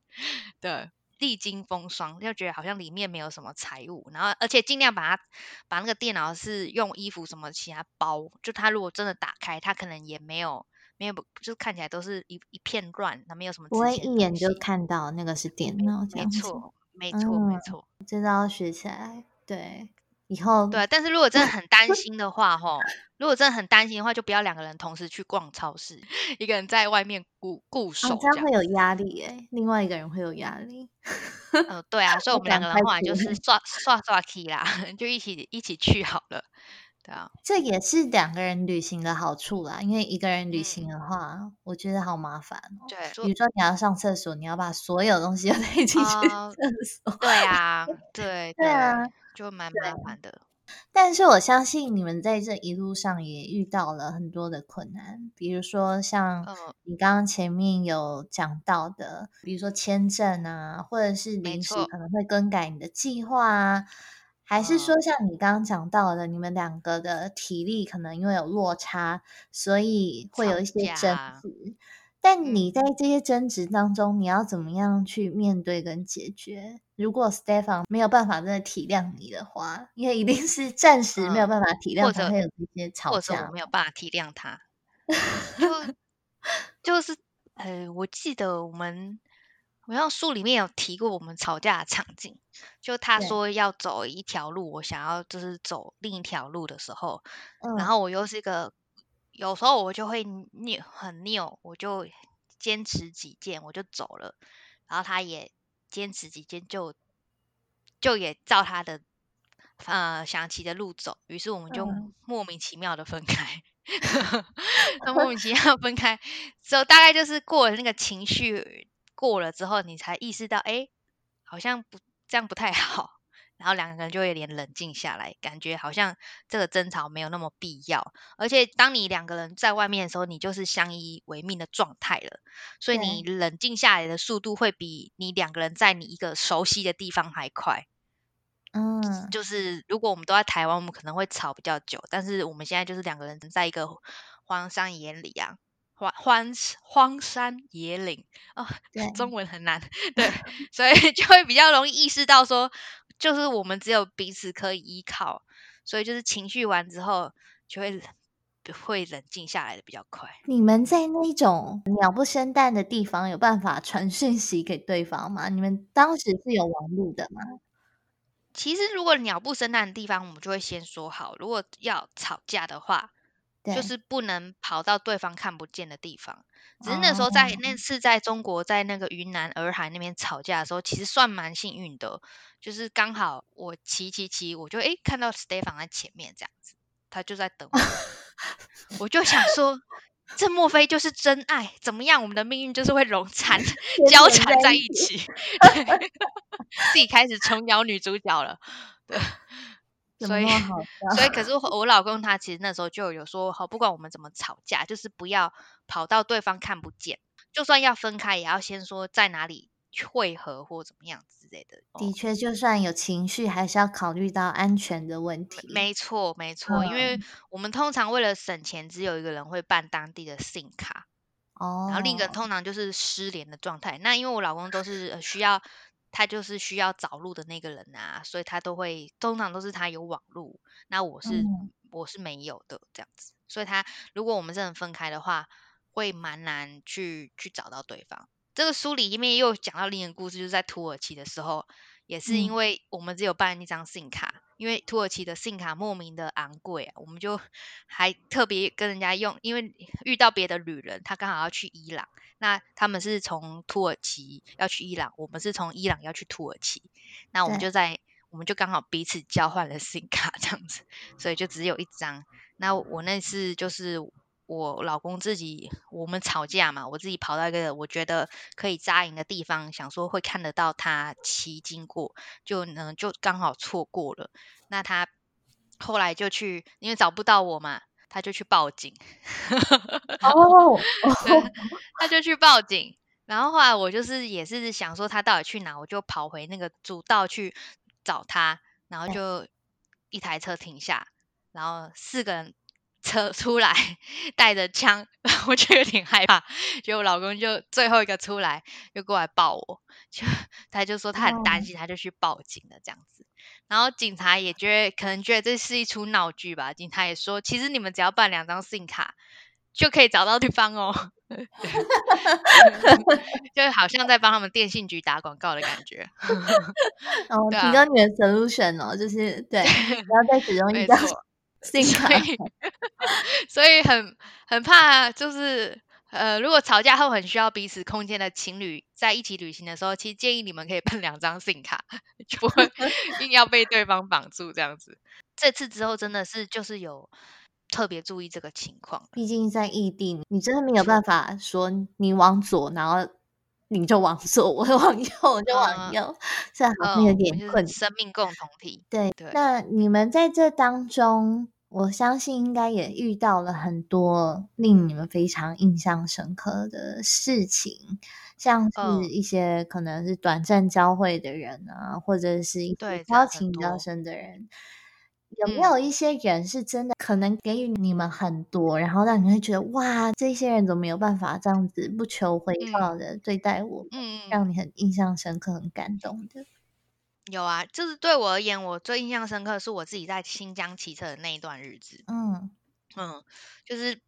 对，历经风霜，就觉得好像里面没有什么财物。然后而且尽量把它把那个电脑是用衣服什么其他包，就它如果真的打开，它可能也没有。没有，就是看起来都是一一片乱，它没有什么。不会一眼就看到那个是电脑，没错，没错，没错，这都要学起来。对，以后对，但是如果真的很担 心的话，吼，如果真的很担心的话，就不要两个人同时去逛超市，一个人在外面固固守，这样会有压力哎，另外一个人会有压力。嗯，对啊，所以我们两个人后来就是刷刷刷 key 啦，就一起一起去好了。对啊，这也是两个人旅行的好处啦。因为一个人旅行的话，我觉得好麻烦哦。对，比如说你要上厕所，你要把所有东西都 带进去厕所。对啊，对对啊，就蛮麻烦的。但是我相信你们在这一路上也遇到了很多的困难，比如说像你刚刚前面有讲到的，比如说签证啊，或者是临时可能会更改你的计划啊。还是说，像你刚刚讲到的，你们两个的体力可能因为有落差，所以会有一些争执。但你在这些争执当中，你要怎么样去面对跟解决？如果 Stephan 没有办法真的体谅你的话，因为一定是暂时没有办法体谅，或者会有这些吵架，没有办法体谅他。就就是呃，我记得我们。好像书里面有提过我们吵架的场景，就他说要走一条路，我想要就是走另一条路的时候，然后我又是一个有时候我就会拗很拗，我就坚持己见，我就走了，然后他也坚持几天，就就也照他的呃想骑的路走，于是我们就莫名其妙的分开，那莫名 其妙分开之后，大概就是过了那个情绪。过了之后，你才意识到，哎，好像不这样不太好。然后两个人就会有点冷静下来，感觉好像这个争吵没有那么必要。而且当你两个人在外面的时候，你就是相依为命的状态了，所以你冷静下来的速度会比你两个人在你一个熟悉的地方还快。嗯，就是如果我们都在台湾，我们可能会吵比较久，但是我们现在就是两个人在一个荒山野岭啊，荒荒荒山野岭哦，中文很难，对，所以就会比较容易意识到说，就是我们只有彼此可以依靠，所以就是情绪完之后就会会冷静下来的比较快。你们在那种鸟不生蛋的地方有办法传讯息给对方吗？你们当时是有网路的吗？其实，如果鸟不生蛋的地方，我们就会先说好，如果要吵架的话，就是不能跑到对方看不见的地方。只是那时候在那次在中国，在那个云南洱海那边吵架的时候，其实算蛮幸运的，就是刚好我骑骑骑，我就诶看到 Stephen 在前面这样子，他就在等我，我就想说。这莫非就是真爱？怎么样？我们的命运就是会融缠、交缠在一起，自己开始琼瑶女主角了。对，所以所以，可是我老公他其实那时候就有说，好，不管我们怎么吵架，就是不要跑到对方看不见，就算要分开，也要先说在哪里。汇合或怎么样之类的，的确，就算有情绪，还是要考虑到安全的问题。没错，没错，因为我们通常为了省钱，只有一个人会办当地的 SIM 卡，哦，然后另一个通常就是失联的状态。那因为我老公都是需要，他就是需要找路的那个人啊，所以他都会通常都是他有网路，那我是我是没有的这样子，所以他如果我们真的分开的话，会蛮难去去找到对方。这个书里面又讲到另一个故事，就是在土耳其的时候，也是因为我们只有办一张信卡，因为土耳其的信卡莫名的昂贵啊，我们就还特别跟人家用，因为遇到别的旅人，他刚好要去伊朗，那他们是从土耳其要去伊朗，我们是从伊朗要去土耳其，那我们就在我们就刚好彼此交换了信卡这样子，所以就只有一张。那我那次就是。我老公自己，我们吵架嘛，我自己跑到一个我觉得可以扎营的地方，想说会看得到他骑经过，就呢就刚好错过了。那他后来就去，因为找不到我嘛，他就去报警。哦，他就去报警。然后后来我就是也是想说他到底去哪，我就跑回那个主道去找他，然后就一台车停下，然后四个人。车 出来带着枪，我就有点害怕。就我老公就最后一个出来，就过来抱我，就他就说他很担心，他就去报警了这样子。然后警察也觉得可能觉得这是一出闹剧吧。警察也说，其实你们只要办两张 SIM 卡就可以找到对方哦，就好像在帮他们电信局打广告的感觉。哦，提供你的 solution 哦，就是对，不要再使用一张。所以，所以很很怕，就是呃，如果吵架后很需要彼此空间的情侣在一起旅行的时候，其实建议你们可以办两张信卡，就不会 硬要被对方绑住这样子。这次之后真的是就是有特别注意这个情况，毕竟在异地，你真的没有办法说你往左，然后你就往左，我往右我就往右，这好像有点困。生命共同体，对对。那你们在这当中。我相信应该也遇到了很多令你们非常印象深刻的事情，像是一些可能是短暂交汇的人啊，或者是一些交情比较深的人，有没有一些人是真的可能给予你们很多，然后让你会觉得哇，这些人怎么没有办法这样子不求回报的对待我，嗯，让你很印象深刻、很感动的。有啊，就是对我而言，我最印象深刻是我自己在新疆骑车的那一段日子。嗯嗯，就是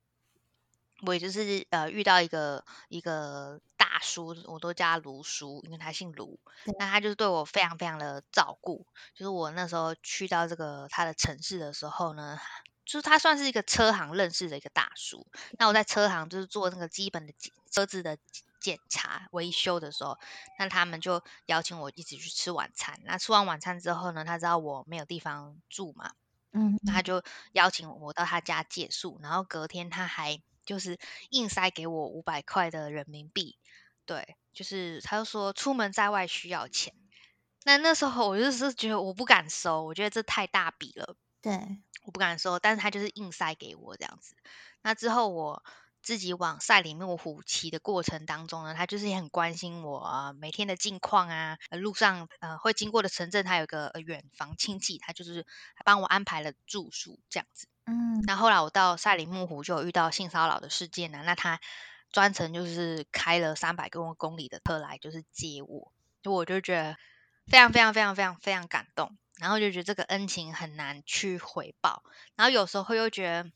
我也就是呃遇到一个一个大叔，我都叫他卢叔，因为他姓卢。那他就是对我非常非常的照顾。就是我那时候去到这个他的城市的时候呢，就是他算是一个车行认识的一个大叔。那我在车行就是做那个基本的车子的。检查维修的时候，那他们就邀请我一起去吃晚餐。那吃完晚餐之后呢，他知道我没有地方住嘛，嗯，他就邀请我到他家借宿。然后隔天他还就是硬塞给我五百块的人民币，对，就是他就说出门在外需要钱。那那时候我就是觉得我不敢收，我觉得这太大笔了，对，我不敢说。但是他就是硬塞给我这样子。那之后我自己往赛里木湖骑的过程当中呢，他就是也很关心我啊每天的近况啊，呃路上呃会经过的城镇，他有个远房亲戚，他就是帮我安排了住宿这样子。嗯，那后来我到赛里木湖就有遇到性骚扰的事件呢，那他专程就是开了三百多公里的车来就是接我，就我就觉得非常非常非常非常非常感动，然后就觉得这个恩情很难去回报，然后有时候又觉得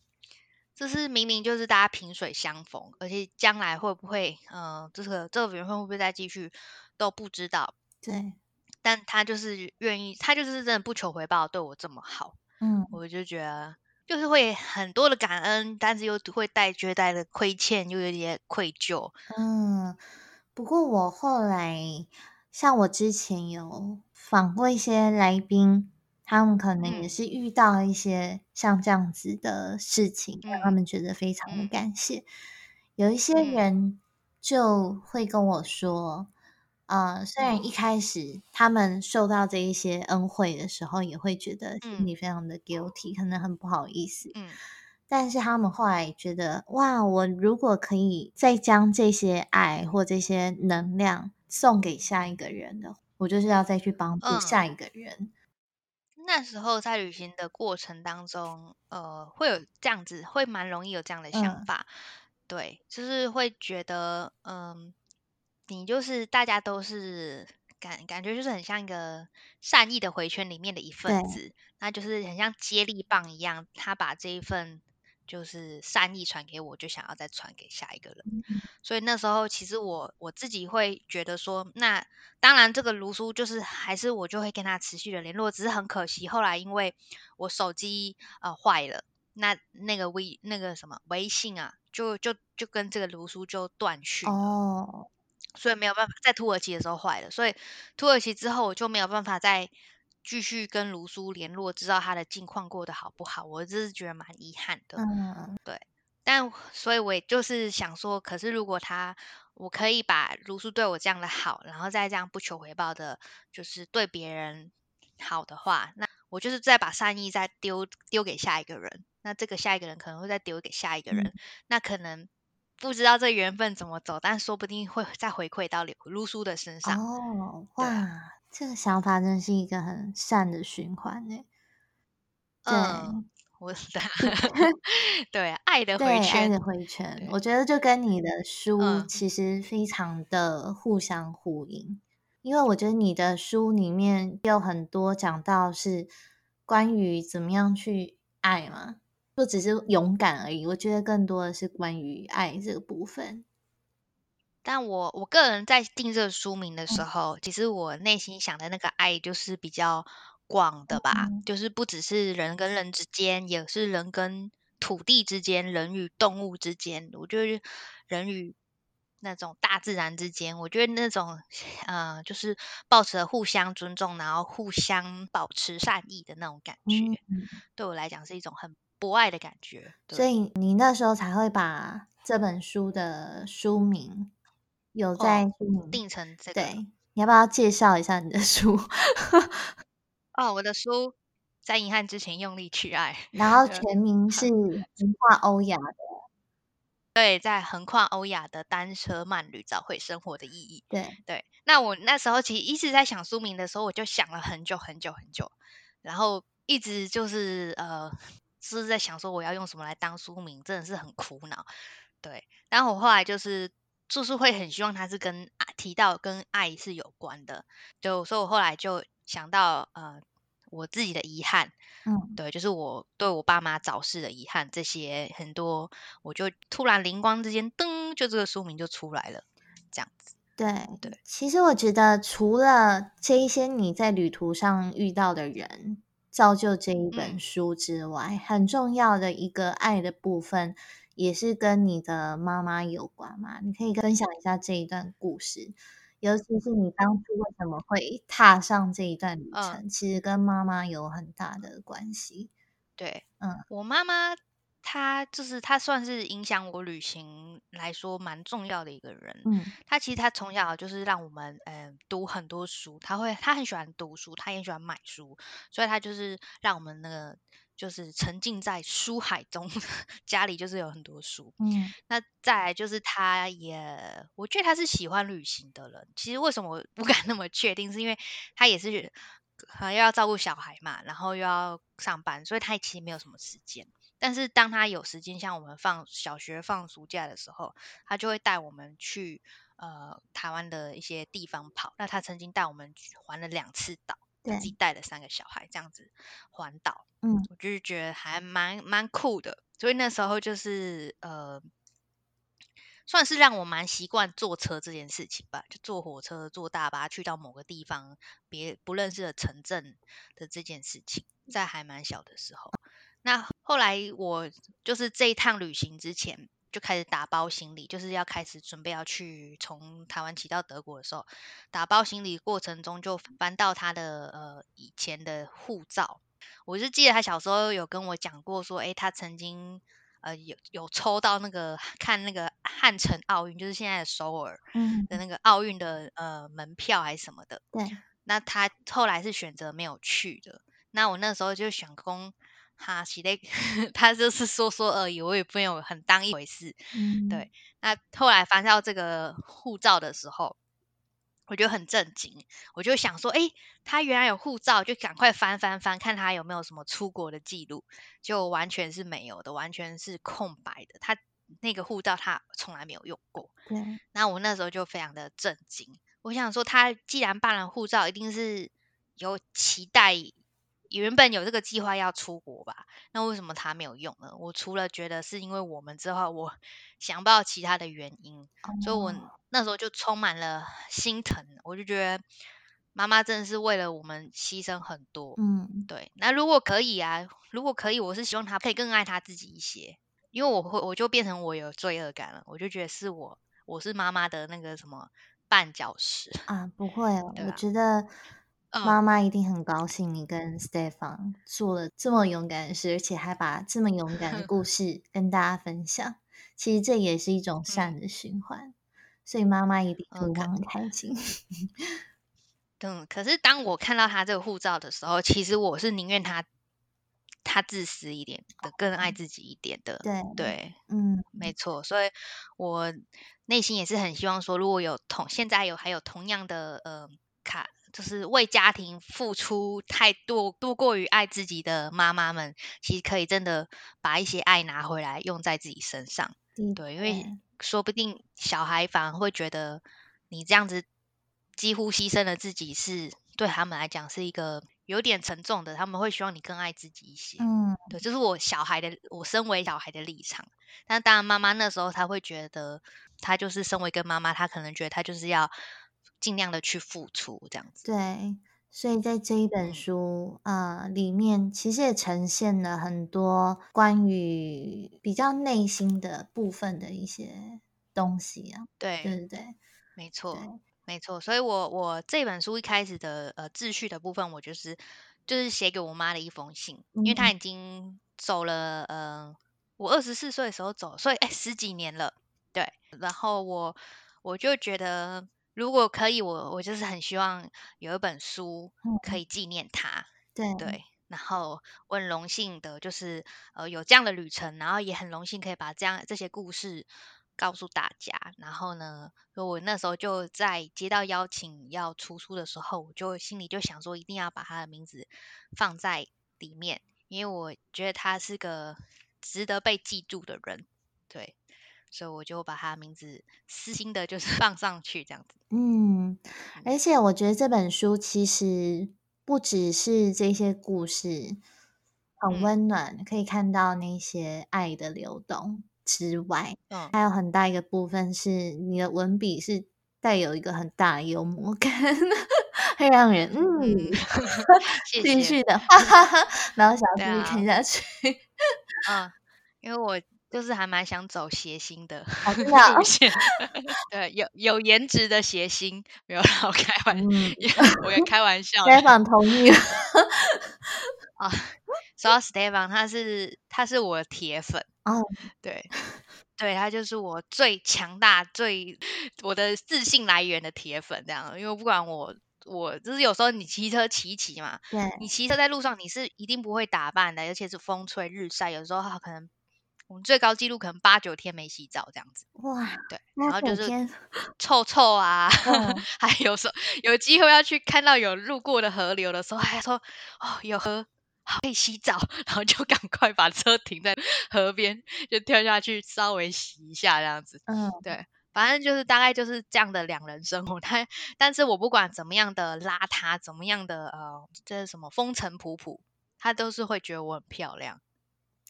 这是明明就是大家萍水相逢，而且将来会不会呃这个这个缘分会不会再继续都不知道，对，但他就是愿意，他就是真的不求回报对我这么好，嗯，我就觉得。就是会很多的感恩，但是又会带觉得的亏欠，又有点愧疚。嗯，不过我后来，像我之前有访过一些来宾，他们可能也嗯。是遇到一些像这样子的事情，让他嗯们觉得非常的嗯。感谢。有一些嗯。人就会跟我说，呃，虽然嗯。一开始他们受到这一些恩惠的时候，也会觉得心嗯。里非常的 guilty，可能很不好意思。嗯。但是他们后来觉得，哇，我如果可以再将这些爱或这些能量送给下一个人的，我就是要再去帮助嗯，下一个人。那时候在旅行的过程当中，呃，会有这样子，会蛮容易有这样的想嗯，法。对，就是会觉得，嗯，你就是大家都是感感觉就是很像一个善意的回圈里面的一份，子，那就是很像接力棒一样，他把这一份就是善意传给我，就想要再传给下一个人。嗯所以那时候其实我我自己会觉得说，那当然这个卢叔就是还是我就会跟他持续的联络，只是很可惜后来因为我手机呃坏了，那那个微那个什么微信啊，就就就跟这个卢叔就断讯了。哦，所以没有办法在土耳其的时候坏了，所以土耳其之后我就没有办法再继续跟卢叔联络，知道他的近况过得好不好，我真是觉得蛮遗憾的。嗯，对，但所以我也就是想说，可是如果他我可以把卢叔对我这样的好，然后再这样不求回报的，就是对别人好的话，那我就是再把善意再丢丢给下一个人，那这个下一个人可能会再丢给下一个嗯，人，那可能不知道这缘分怎么走，但说不定会再回馈到卢叔的身上。哦，哇，这个想法真是一个很善的循环呢。对，嗯，我 对爱的回圈，爱圈，的回圈，我觉得就跟你的书嗯其实非常的互相呼应，因为我觉得你的书里面有很多讲到是关于怎么样去爱嘛，不只是勇敢而已，我觉得更多的是关于爱这个部分。但我我个人在定这个书名的时嗯。候，其实我内心想的那个爱就是比较广的吧，嗯。就是不只是人跟人之间，也是人跟土地之间，人与动物之间，我觉得人与那种大自然之间，我觉得那种呃，就是保持着互相尊重，然后互相保持善意的那种感觉，嗯，对我来讲是一种很博爱的感觉。所，以你那时候才会把这本书的书名有在哦，定成这个。对，你要不要介绍一下你的书？哦，我的书在遗憾之前用力去爱，然后，全名是横跨欧亚的，对，在横跨欧亚的单车慢旅找回生活的意义。对，对，那我那时候其实一直在想书名的时候，我就想了很久很久很久，然后一直就是呃，是在想说我要用什么来当书名，真的是很苦恼。对，然后我后来就是就是会很希望它是跟爱提到跟爱是有关的，就所以我后来就想到呃我自己的遗憾，嗯，对，就是我对我爸妈早逝的遗憾，这些很多，我就突然灵光之间，噔，就这个书名就出来了，这样子。对。对，其实我觉得，除了这一些你在旅途上遇到的人造就这一本嗯书之外，很重要的一个爱的部分，也是跟你的妈妈有关嘛？你可以分享一下这一段故事，尤其是你当初为什么会踏上这一段旅嗯，程，其实跟妈妈有很大的关系。对，嗯我妈妈她就是她算是影响我旅行来说蛮重要的一个人。嗯她其实她从小就是让我们嗯、呃读很多书，她会她很喜欢读书，她也喜欢买书，所以她就是让我们那个就是沉浸在书海中，家里就是有很多书。嗯那再来就是他也，我觉得他是喜欢旅行的人。其实为什么我不 敢那么确定，是因为他也是呃又要照顾小孩嘛，然后又要上班，所以他其实没有什么时间。但是当他有时间，像我们放小学放暑假的时候，他就会带我们去呃台湾的一些地方跑。那他曾经带我们去环了两次岛，他自己带了三个小孩这样子环岛。嗯我就是觉得还蛮蛮酷的，所以那时候就是呃，算是让我蛮习惯坐车这件事情吧，就坐火车、坐大巴去到某个地方别不认识的城镇的这件事情，在还蛮小的时候。那后来我就是这一趟旅行之前就开始打包行李，就是要开始准备要去从台湾骑到德国的时候，打包行李过程中就翻到他的呃以前的护照。我是记得他小时候有跟我讲过，说，诶，他曾经呃有有抽到那个看那个汉城奥运，就是现在的首尔嗯，的那个奥运的呃门票还是什么的。对，那他后来是选择没有去的。那我那时候就想公哈喜嘞，他就是说说而已，我也没有很当一回事。嗯对那后来翻到这个护照的时候，我就很震惊，我就想说，诶，他原来有护照，就赶快翻翻翻，看他有没有什么出国的记录，就完全是没有的，完全是空白的。他那个护照他从来没有用过。对，那我那时候就非常的震惊，我想说，他既然办了护照，一定是有期待，原本有这个计划要出国吧？那为什么他没有用呢？我除了觉得是因为我们之后，我 想不到其他的原因，所以我哦那时候就充满了心疼，我就觉得妈妈真的是为了我们牺牲很多。嗯对，那如果可以啊，如果可以，我是希望他可以更爱他自己一些，因为我会我就变成我有罪恶感了，我就觉得是我我是妈妈的那个什么绊脚石。啊，不会，啊觉得嗯妈妈一定很高兴你跟 Stefan 做了这么勇敢的事，而且还把这么勇敢的故 事跟大家分享。其实这也是一种善的循环，所以妈妈一定非常的开心。嗯，可是当我看到他这个护照的时候，其实我是宁愿他他自私一点的，更爱自己一点的。对，对，嗯没错，所以我内心也是很希望说，如果有同现在有还有同样的呃卡，就是为家庭付出太多多过于爱自己的妈妈们，其实可以真的把一些爱拿回来用在自己身上。嗯对，因为说不定小孩反而会觉得你这样子几乎牺牲了自己是，对他们来讲是一个有点沉重的，他们会希望你更爱自己一些。嗯对，这是我小孩的，我身为小孩的立场。但当然，妈妈那时候她会觉得，她就是身为一个妈妈，她可能觉得她就是要尽量的去付出这样子。对，所以在这一本嗯书啊、呃里面，其实也呈现了很多关于比较内心的部分的一些东西啊，对，对对对？没错。对，没错，所以我我这本书一开始的呃秩序的部分，我就是就是写给我妈的一封信，因为她嗯已经走了，呃，我二十四岁的时候走，所以哎十几年了，对，然后我我就觉得如果可以，我我就是很希望有一本书可嗯，以纪念他，对，对，然后我很荣幸的，就是呃有这样的旅程，然后也很荣幸可以把这样这些故事告诉大家。然后呢，我那时候就在接到邀请要出书的时候，我就心里就想说，一定要把他的名字放在里面，因为我觉得他是个值得被记住的人，对，所以我就把他名字私心的就是放上去这样子。嗯，而且我觉得这本书其实不只是这些故事很嗯温暖，可以看到那些爱的流动之外，嗯，还有很大一个部分是你的文笔是带有一个很大的幽默感，会让人嗯。继续的哈哈哈，然后想要继续看啊，下去。嗯，因为我就是还蛮想走谐星的路线，对，有有颜值的谐星，没有啦，我开玩，嗯，我也开玩笑的 Stefan 同意了。啊。说到 Stefan，他是他是我的铁粉，哦，对，对，他就是我最强大、最我的自信来源的铁粉，这样。因为不管我，我就是有时候你骑车骑骑嘛，对，你骑车在路上你是一定不会打扮的，而且是风吹日晒，有时候他可能我们最高纪录可能八九天没洗澡这样子。哇，对，然后就是 臭臭啊，嗯 还有时候有机会要去看到有路过的河流的时候，还说哦有河。好，可以洗澡，然后就赶快把车停在河边，就跳下去稍微洗一下这样子。嗯，对，反正就是大概就是这样的两人生活。但但是我不管怎么样的邋遢，怎么样的呃，这是什么风尘仆仆，他都是会觉得我很漂亮。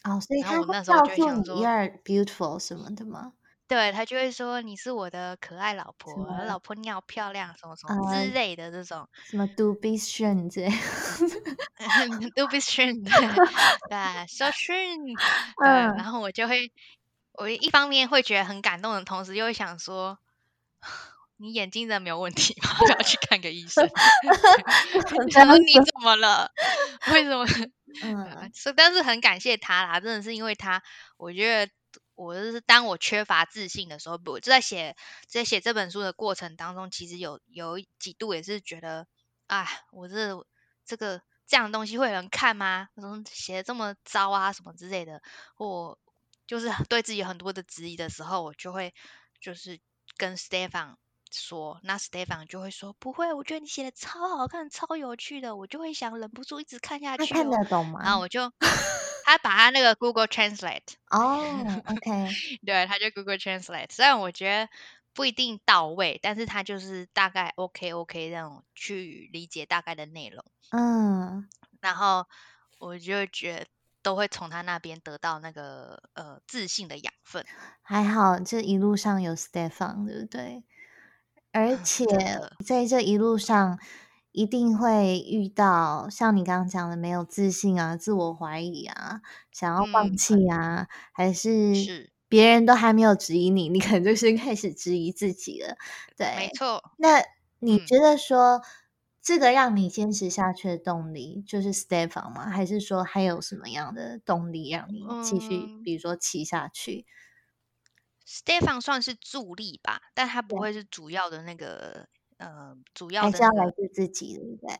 哦，所以他那时候就会想说 you're beautiful 什么的吗？对他就会说你是我的可爱老什婆，么老婆你好漂亮，什么什么呃之类的这种。什么 do be strong 之类，do be strong，对，so strong，对，嗯然后我就会，我一方面会觉得很感动的同时，又会想说，你眼睛真的没有问题吗？要去看个医生。很想说担心你怎么了？为什么？嗯是但是很感谢他啦，真的是因为他，我觉得我就是当我缺乏自信的时候，我就在写在写这本书的过程当中，其实有有几度也是觉得，啊，我这这个这样的东西会有人看吗？怎么写的这么糟啊，什么之类的，或就是对自己很多的质疑的时候，我就会就是跟 Stefan 说，那 Stefan 就会说不会，我觉得你写的超好看，超有趣的，我就会想忍不住一直看下去、哦。看得懂吗？然后我就他把他那个 Google Translate，哦，OK，对，他就 Google Translate，虽然我觉得不一定到位，但是他就是大概 OK OK 那种去理解大概的内容，嗯，然后我就觉得都会从他那边得到那个呃自信的养分。还好这一路上有 Stefan，对不对？而 且在这一路上，一定会遇到像你刚刚讲的没有自信啊、自我怀疑啊、想要放嗯弃啊，还是是别人都还没有质疑你，你可能就先开始质疑自己了。对，没错，那你嗯觉得说、这个让你坚持下去的动力就是 Stefan 吗？还是说还有什么样的动力让你继续，嗯比如说骑下去？Stefan 算是助力吧，但他不会是主要的那个呃主要还是要来自自己，对不对？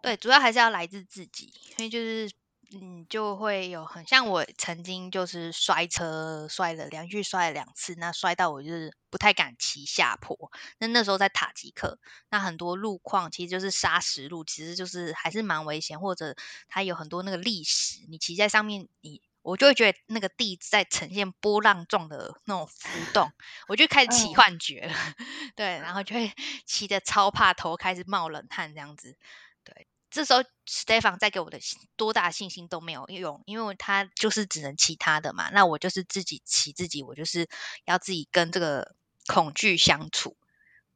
对，主要还是要来自自己，因为就是嗯，就会有很像我曾经就是摔车摔了连续摔了两次，那摔到我就是不太敢骑下坡。那那时候在塔吉克，那很多路况其实就是砂石路，其实就是还是蛮危险，或者它有很多那个砾石，你骑在上面，你我就会觉得那个地在呈现波浪状的那种浮动，我就开始起嗯。幻觉了，对，然后就会 骑得超怕头，开始冒冷汗这样子。对，这时候 Stefan 再给我的多大信心都没有用，因为他就是只能骑他的嘛，那我就是自己骑自己，我就是要自己跟这个恐惧相处，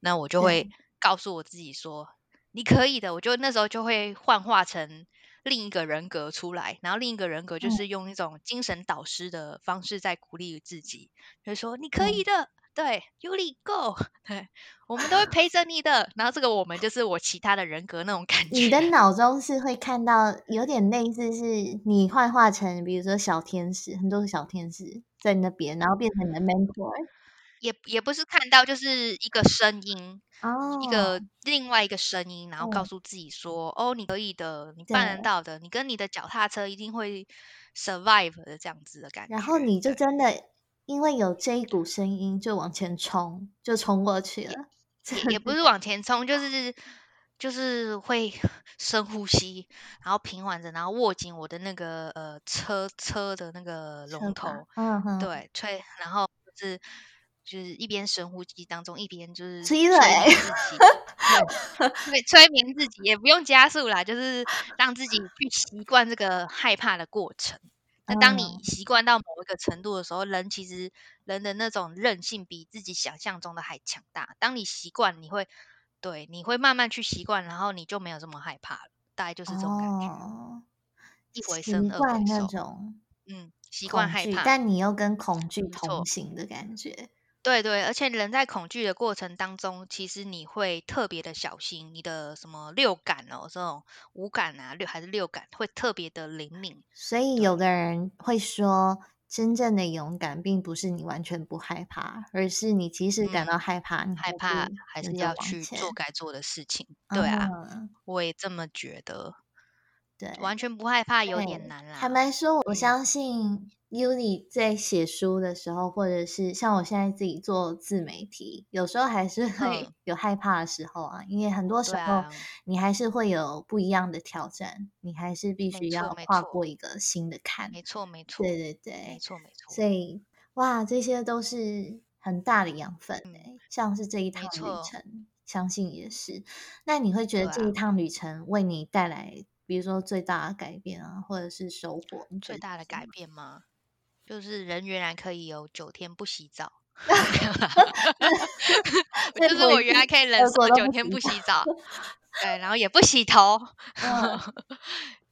那我就会告诉我自己说，你可以的，我就那时候就会幻化成另一个人格出来，然后另一个人格就嗯是用一种精神导师的方式在鼓励自己，就是说你可嗯以的，对，You l go，对，我们都会陪着你的。然后这个我们就是我其他的人格那种感觉。你的脑中是会看到有点类似，是你幻化成，比如说小天使，很多个小天使在那边，然后变成你的 mentor。也也不是看到，就是一个声音，哦，一个另外一个声音，然后告嗯诉自己说：“哦，你可以的，你办得到的，你跟你的脚踏车一定会 survive 的这样子的感觉。”然后你就真的因为有这一股声音，就往前冲，就冲过去了。也也不是往前冲，就是就是会 深呼吸，然后平缓着，然后握紧我的那个呃车车的那个龙头，嗯哼，对，吹，然后就是就是一边深呼吸当中，一边就是催欸眠自己，对，催眠自己也不用加速啦，就是让自己去习惯这个害怕的过程。那当你嗯习惯到某一个程度的时候，人其实人的那种韧性比自己想象中的还强大。当你习惯，你会对，你会慢慢去习惯，然后你就没有这么害怕了。大概就是这种感觉，哦，一回习生二回惯那熟。种嗯，习惯，害怕，但你又跟恐惧同行的感觉。对对，而且人在恐惧的过程当中，其实你会特别的小心，你的什么六感哦，这种五感啊，六还是六感会特别的灵敏。所以有的人会说，真正的勇敢，并不是你完全不害怕，而是你即使感到嗯害怕，你害怕还是要去做该做的事情。对啊，嗯我也这么觉得，对，完全不害怕有对点难啦。坦白说，我嗯相信 Yuli 在写书的时候，或者是像我现在自己做自媒体，有时候还是会嗯 有害怕的时候啊，因为很多时候你还是会有不一样的挑战，你还是必须要跨过一个新的坎。没错没错，对对对没，错没错，所以哇，这些都是很大的养分诶、像是这一趟旅程，相信也是。那你会觉得这一趟旅程为你带来，比如说最大的改变啊，或者是收获？你最大的改变吗？就是人原来可以有九天不洗澡，就是我原来可以忍受九天不洗澡，对，然后也不洗头，嗯。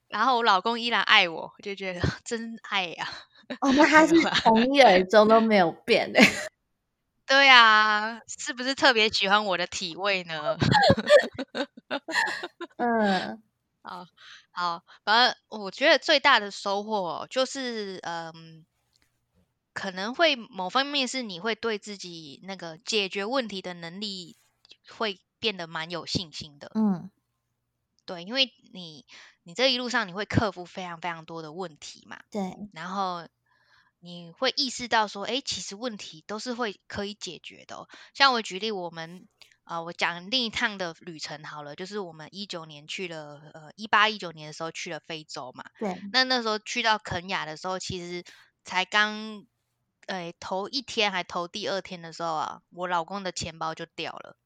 然后我老公依然爱我，我就觉得真爱呀、哦，那他是从一而终都没有变的、对啊，是不是特别喜欢我的体味呢？嗯。好，好，反正我觉得最大的收获哦就是，嗯，可能会某方面是你会对自己那个解决问题的能力会变得蛮有信心的。嗯对，因为你你这一路上你会克服非常非常多的问题嘛，对，然后你会意识到说，诶，其实问题都是会可以解决的、哦。像我举例，我们啊、我讲另一趟的旅程好了，就是我们一九年去了，呃，一八一九年的时候去了非洲嘛。对，那那时候去到肯雅的时候，其实才刚，诶，头一天还头第二天的时候啊，我老公的钱包就掉了。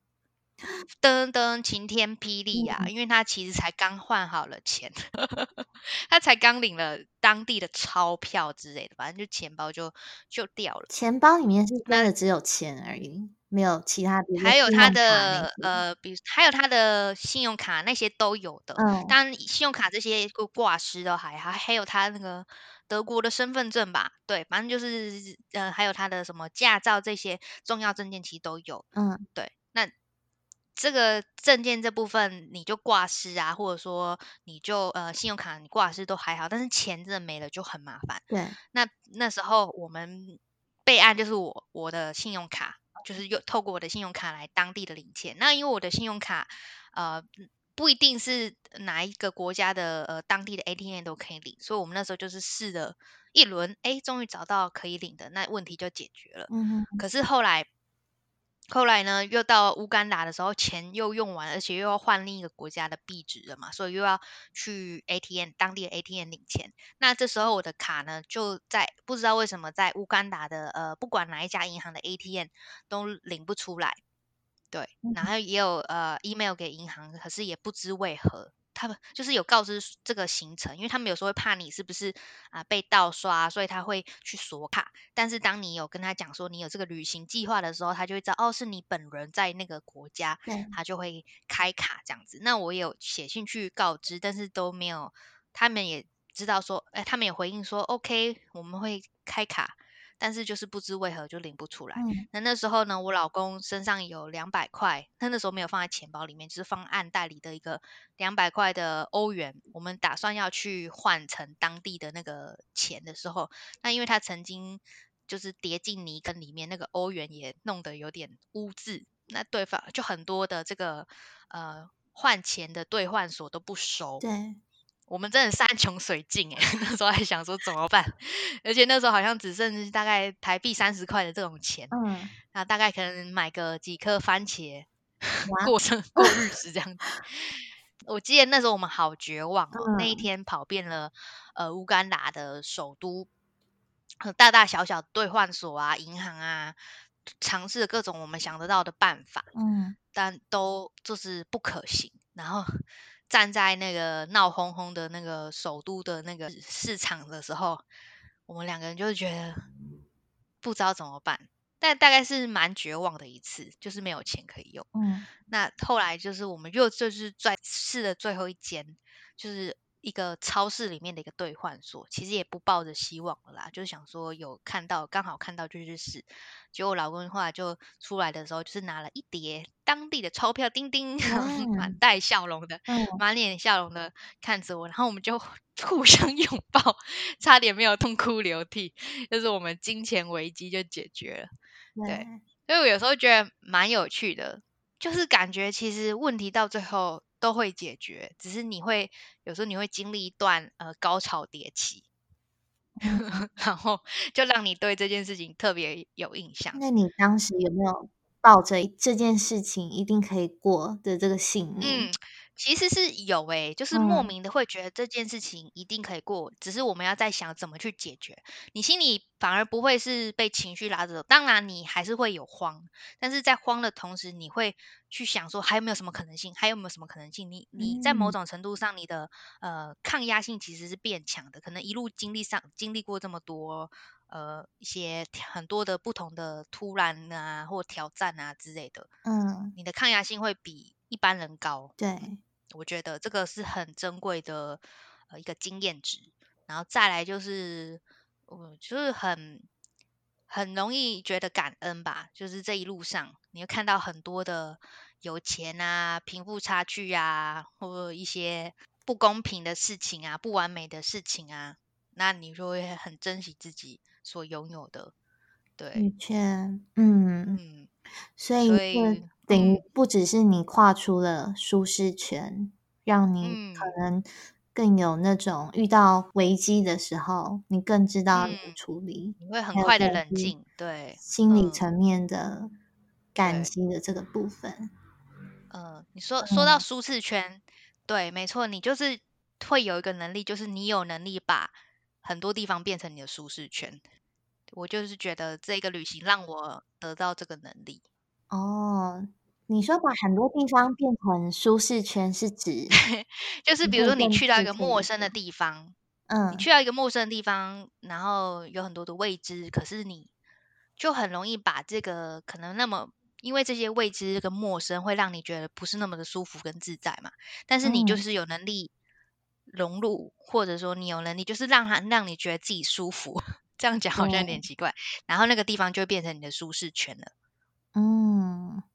噔噔，晴天霹雳呀、因为他其实才刚换好了钱，他才刚领了当地的钞票之类的，反正就钱包就就掉了。钱包里面是真的只有钱而已，没有其他，比如说还有他的呃，比如还有他的信用卡那些都有的，嗯当然信用卡这些挂挂失都还好，还有他那个德国的身份证吧，对，反正就是呃，还有他的什么驾照这些重要证件其实都有，嗯对，那这个证件这部分你就挂失啊，或者说你就呃信用卡你挂失都还好，但是钱真的没了就很麻烦。对，那那时候我们备案就是我我的信用卡，就是又透过我的信用卡来当地的领钱。那因为我的信用卡呃不一定是哪一个国家的呃当地的 ATM 都可以领，所以我们那时候就是试了一轮，哎，终于找到可以领的，那问题就解决了。嗯哼，可是后来，后来呢，又到乌干达的时候，钱又用完，而且又要换另一个国家的币值了嘛，所以又要去 ATM 当地的 ATM 领钱。那这时候我的卡呢，就在不知道为什么在乌干达的呃，不管哪一家银行的 ATM 都领不出来。对，然后也有呃 email 给银行，可是也不知为何。他们就是有告知这个行程，因为他们有时候会怕你是不是啊、被盗刷，所以他会去锁卡。但是当你有跟他讲说你有这个旅行计划的时候，他就会知道哦是你本人在那个国家，对，他就会开卡这样子。那我也有写信去告知，但是都没有，他们也知道说，哎，他们也回应说 OK，我们会开卡，但是就是不知为何就领不出来。嗯那那时候呢，我老公身上有两百块，他那时候没有放在钱包里面，就是放暗袋里的一个两百块的欧元。我们打算要去换成当地的那个钱的时候，那因为他曾经就是跌进泥坑里面，那个欧元也弄得有点污渍，那对方就很多的这个呃换钱的兑换所都不收。对，我们真的山穷水尽哎，那时候还想说怎么办，而且那时候好像只剩大概台币三十块的这种钱，嗯，那大概可能买个几颗番茄哇过生过日子这样子。我记得那时候我们好绝望哦，那一嗯天跑遍了呃乌干达的首都，呃大大小小的兑换所啊、银行啊，尝试了各种我们想得到的办法，嗯但都就是不可行。然后站在那个闹哄哄的那个首都的那个市场的时候，我们两个人就觉得不知道怎么办，但大概是蛮绝望的一次，就是没有钱可以用。嗯那后来就是我们又就是在试的最后一间，就是一个超市里面的一个兑换所，其实也不抱着希望了啦，就是想说有看到刚好看到就去试。结果我老公后来就出来的时候，就是拿了一叠当地的钞票，叮叮，满带笑容的，满脸笑容的看着我，然后我们就 互相拥抱，差点没有痛哭流涕，就是我们金钱危机就解决了。对，所以我有时候觉得蛮有趣的，就是感觉其实问题到最后。都会解决，只是你会有时候你会经历一段呃高潮迭起，然后就让你对这件事情特别有印象。那你当时有没有抱着这件事情一定可以过的这个信念？其实是有诶，就是莫名的会觉得这件事情一定可以过，只是我们要在想怎么去解决。你心里反而不会是被情绪拉着走，当然你还是会有慌，但是在慌的同时，你会去想说还有没有什么可能性，还有没有什么可能性？你你在某种程度上，你的呃抗压性其实是变强的，可能一路经历上经历过这么多呃一些很多的不同的突然啊或挑战啊之类的，嗯，你的抗压性会比。一般人高，对，我觉得这个是很珍贵的呃一个经验值，然后再来就是，我就是很很容易觉得感恩吧，就是这一路上你会看到很多的有钱啊、贫富差距啊，或一些不公平的事情啊、不完美的事情啊，那你就会很珍惜自己所拥有的，对，的确，嗯嗯，所以。等于不只是你跨出了舒适圈，让你可能更有那种遇到危机的时候，你更知道怎么处理，你会很快的冷静，对心理层面的感激的这个部分。嗯，你说说到舒适圈，对，没错，你就是会有一个能力，就是你有能力把很多地方变成你的舒适圈。我就是觉得这个旅行让我得到这个能力。哦。你说把很多地方变成舒适圈，是指 就是比如说你去到一个陌生的地方，嗯，你去到一个陌生的地方，然后有很多的未知，可是你就很容易把这个可能那么，因为这些未知跟陌生会让你觉得不是那么的舒服跟自在嘛。但是你就是有能力融入，或者说你有能力就是让他让你觉得自己舒服，这样讲好像有点奇怪。然后那个地方就会变成你的舒适圈了。嗯，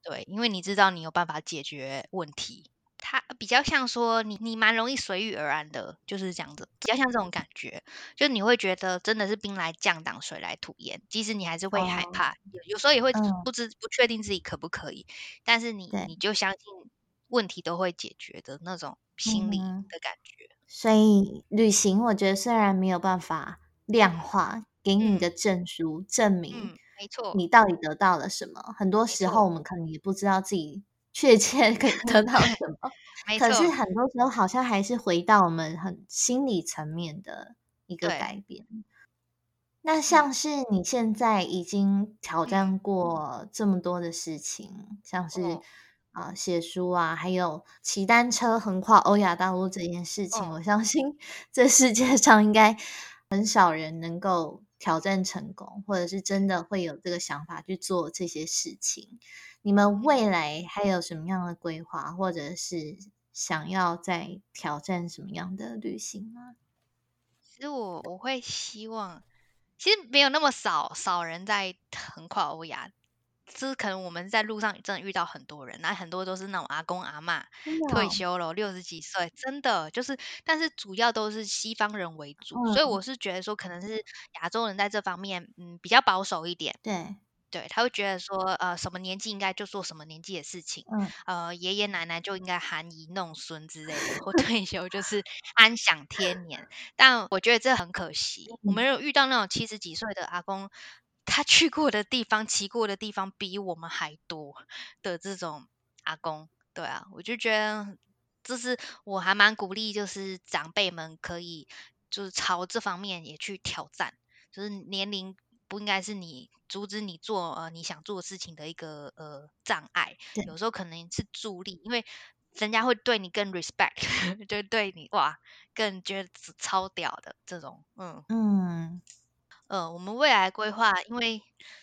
对，因为你知道你有办法解决问题，它比较像说你你蛮容易随遇而安的，就是这样子，比较像这种感觉，就你会觉得真的是兵来将挡，水来土掩，即使你还是会害怕，有有时候也会不知不确定自己可不可以，但是你你就相信问题都会解决的那种心理的感觉。所以旅行，我觉得虽然没有办法量化给你的证书证明。没错，你到底得到了什么？很多时候我们可能也不知道自己确切可以 得到什么。没错，可是很多时候好像还是回到我们很心理层面的一个改变。那像是你现在已经挑战过这么多的事情，像是啊写书啊，还有骑单车横跨欧亚大陆这件事情，我相信这世界上应该很少人能够。挑战成功，或者是真的会有这个想法去做这些事情。你们未来还有什么样的规划，或者是想要再挑战什么样的旅行吗？其实我我会希望，其实没有那么少少人在横跨欧亚。就是可能我们在路上真的遇到很多人，那很多都是那种阿公阿妈退休了六十几岁，真的就是，但是主要都是西方人为主，所以我是觉得说可能是亚洲人在这方面嗯比较保守一点，对。对，他会觉得说呃什么年纪应该就做什么年纪的事情，嗯。呃爷爷奶奶就应该含饴弄孙之类的，或退休就是安享天年，但我觉得这很可惜，我们有遇到那种七十几岁的阿公。他去过的地方、骑过的地方比我们还多的这种阿公，对啊，我就觉得就是我还蛮鼓励，就是长辈们可以就是朝这方面也去挑战，就是年龄不应该是你阻止你做呃你想做的事情的一个呃障碍，有时候可能是助力，因为人家会对你更 respect，就对你哇更觉得超屌的这种，嗯嗯。呃，我们未来规划，因为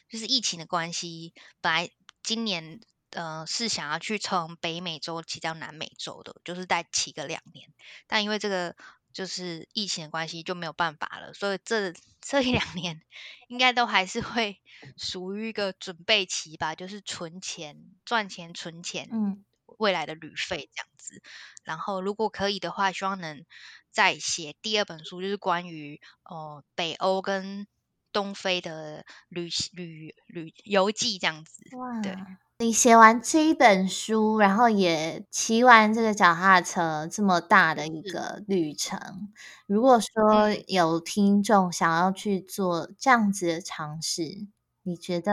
就是疫情的关系，本来今年呃是想要去从北美洲骑到南美洲的，就是再骑个两年。但因为这个就是疫情的关系就没有办法了，所以这这一两年应该都还是会属于一个准备期吧，就是存钱、赚钱、存钱，嗯，未来的旅费这样子。然后如果可以的话，希望能再写第二本书，就是关于哦北欧跟东非的旅旅旅游记这样子。哇，对。你写完这一本书，然后也骑完这个脚踏车这么大的一个旅程，如果说嗯有听众想要去做这样子的尝试，你觉得，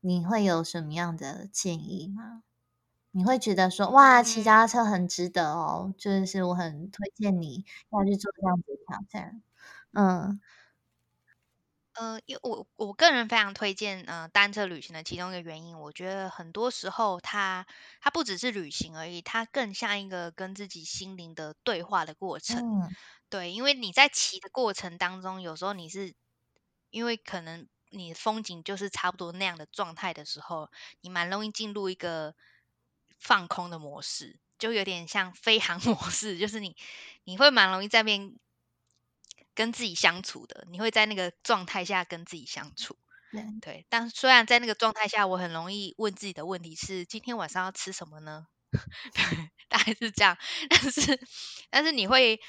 你会有什么样的建议吗？你会觉得说，哇，骑脚嗯踏车很值得哦，就是我很推荐你要去做这样子的挑战。嗯呃，因为我我个人非常推荐呃单车旅行的其中一个原因，我觉得很多时候它它不只是旅行而已，它更像一个跟自己心灵的对话的过程。嗯对，因为你在骑的过程当中，有时候你是因为可能你的风景就是差不多那样的状态的时候，你蛮容易进入一个放空的模式，就有点像飞行 模式，就是你你会蛮容易在那边跟自己相处的，你会在那个状态下跟自己相处。对，对，但虽然在那个状态下，我很容易问自己的问题是：今天晚上要吃什么呢？对，大概是这样。但是，但是你会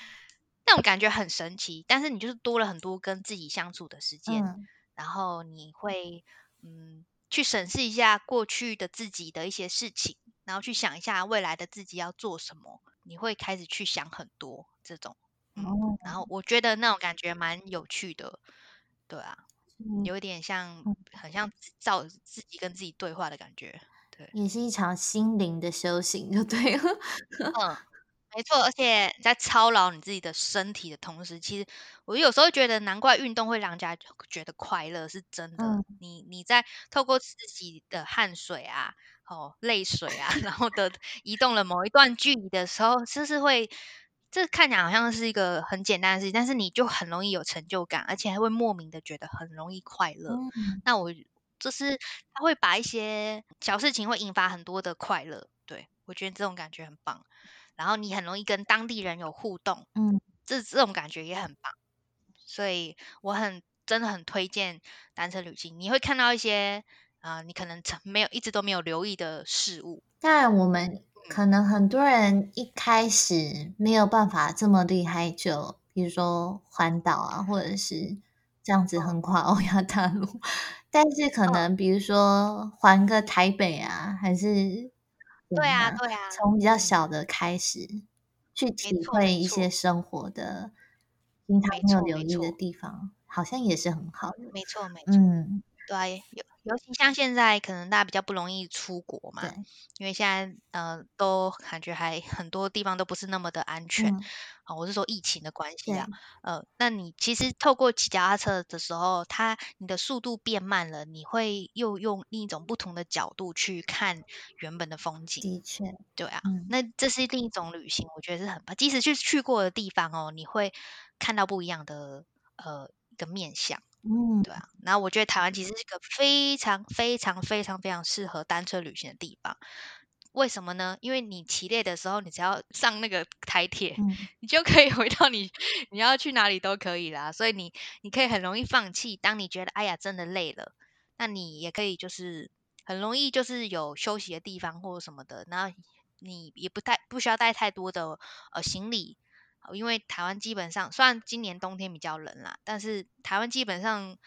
那种感觉很神奇，但是你就是多了很多跟自己相处的时间，嗯然后你会嗯去审视一下过去的自己的一些事情，然后去想一下未来的自己要做什么，你会开始去想很多这种。嗯，哦，然后我觉得那种感觉蛮有趣的，对啊，嗯有一点像嗯，很像自照自己跟自己对话的感觉，对，也是一场心灵的修行，就对了。嗯，没错，而且在操劳你自己的身体的同时，其实我有时候觉得，难怪运动会让人家觉得快乐，是真的。嗯你你在透过自己的汗水啊，哦，泪水啊，然后的移动了某一段距离的时候，就是会，这看起来好像是一个很简单的事情，但是你就很容易有成就感，而且还会莫名的觉得很容易快乐。嗯那我就是他会把一些小事情会引发很多的快乐，对我觉得这种感觉很棒。然后你很容易跟当地人有互动，嗯这这种感觉也很棒。所以我很真的很推荐单车旅行，你会看到一些啊、呃你可能曾没有一直都没有留意的事物。当然，我们可能很多人一开始没有办法这么厉害就，比如说环岛啊，或者是这样子横跨欧亚大陆。但是可嗯能比如说环个台北啊，还是对啊，对啊，从比较嗯，小的开始去没体会一些生活的平常没没有留意的地方，好像也是很好的。没错没错。嗯，对啊，尤尤其像现在可能大家比较不容易出国嘛，因为现在呃都感觉还很多地方都不是那么的安全嗯，啊、我是说疫情的关系对啊，，呃，那你其实透过骑脚踏车的时候，它你的速度变慢了，你会又用另一种不同的角度去看原本的风景，的确，对啊，嗯那这是另一种旅行，我觉得是很棒。即使去去过的地方哦，你会看到不一样的呃一个面相。嗯对啊，然后我觉得台湾其实是一个非常非常非常非常适合单车旅行的地方。为什么呢？因为你骑累的时候，你只要 上那个台铁，嗯你就可以回到你你要去哪里都可以啦。所以你你可以很容易放弃。当你觉得哎呀真的累了，那你也可以就是很容易就是有休息的地方或者什么的，然后你也不太不需要带太多的呃行李，呃因为台湾基本上虽然今年冬天比较冷啦，但是台湾基本上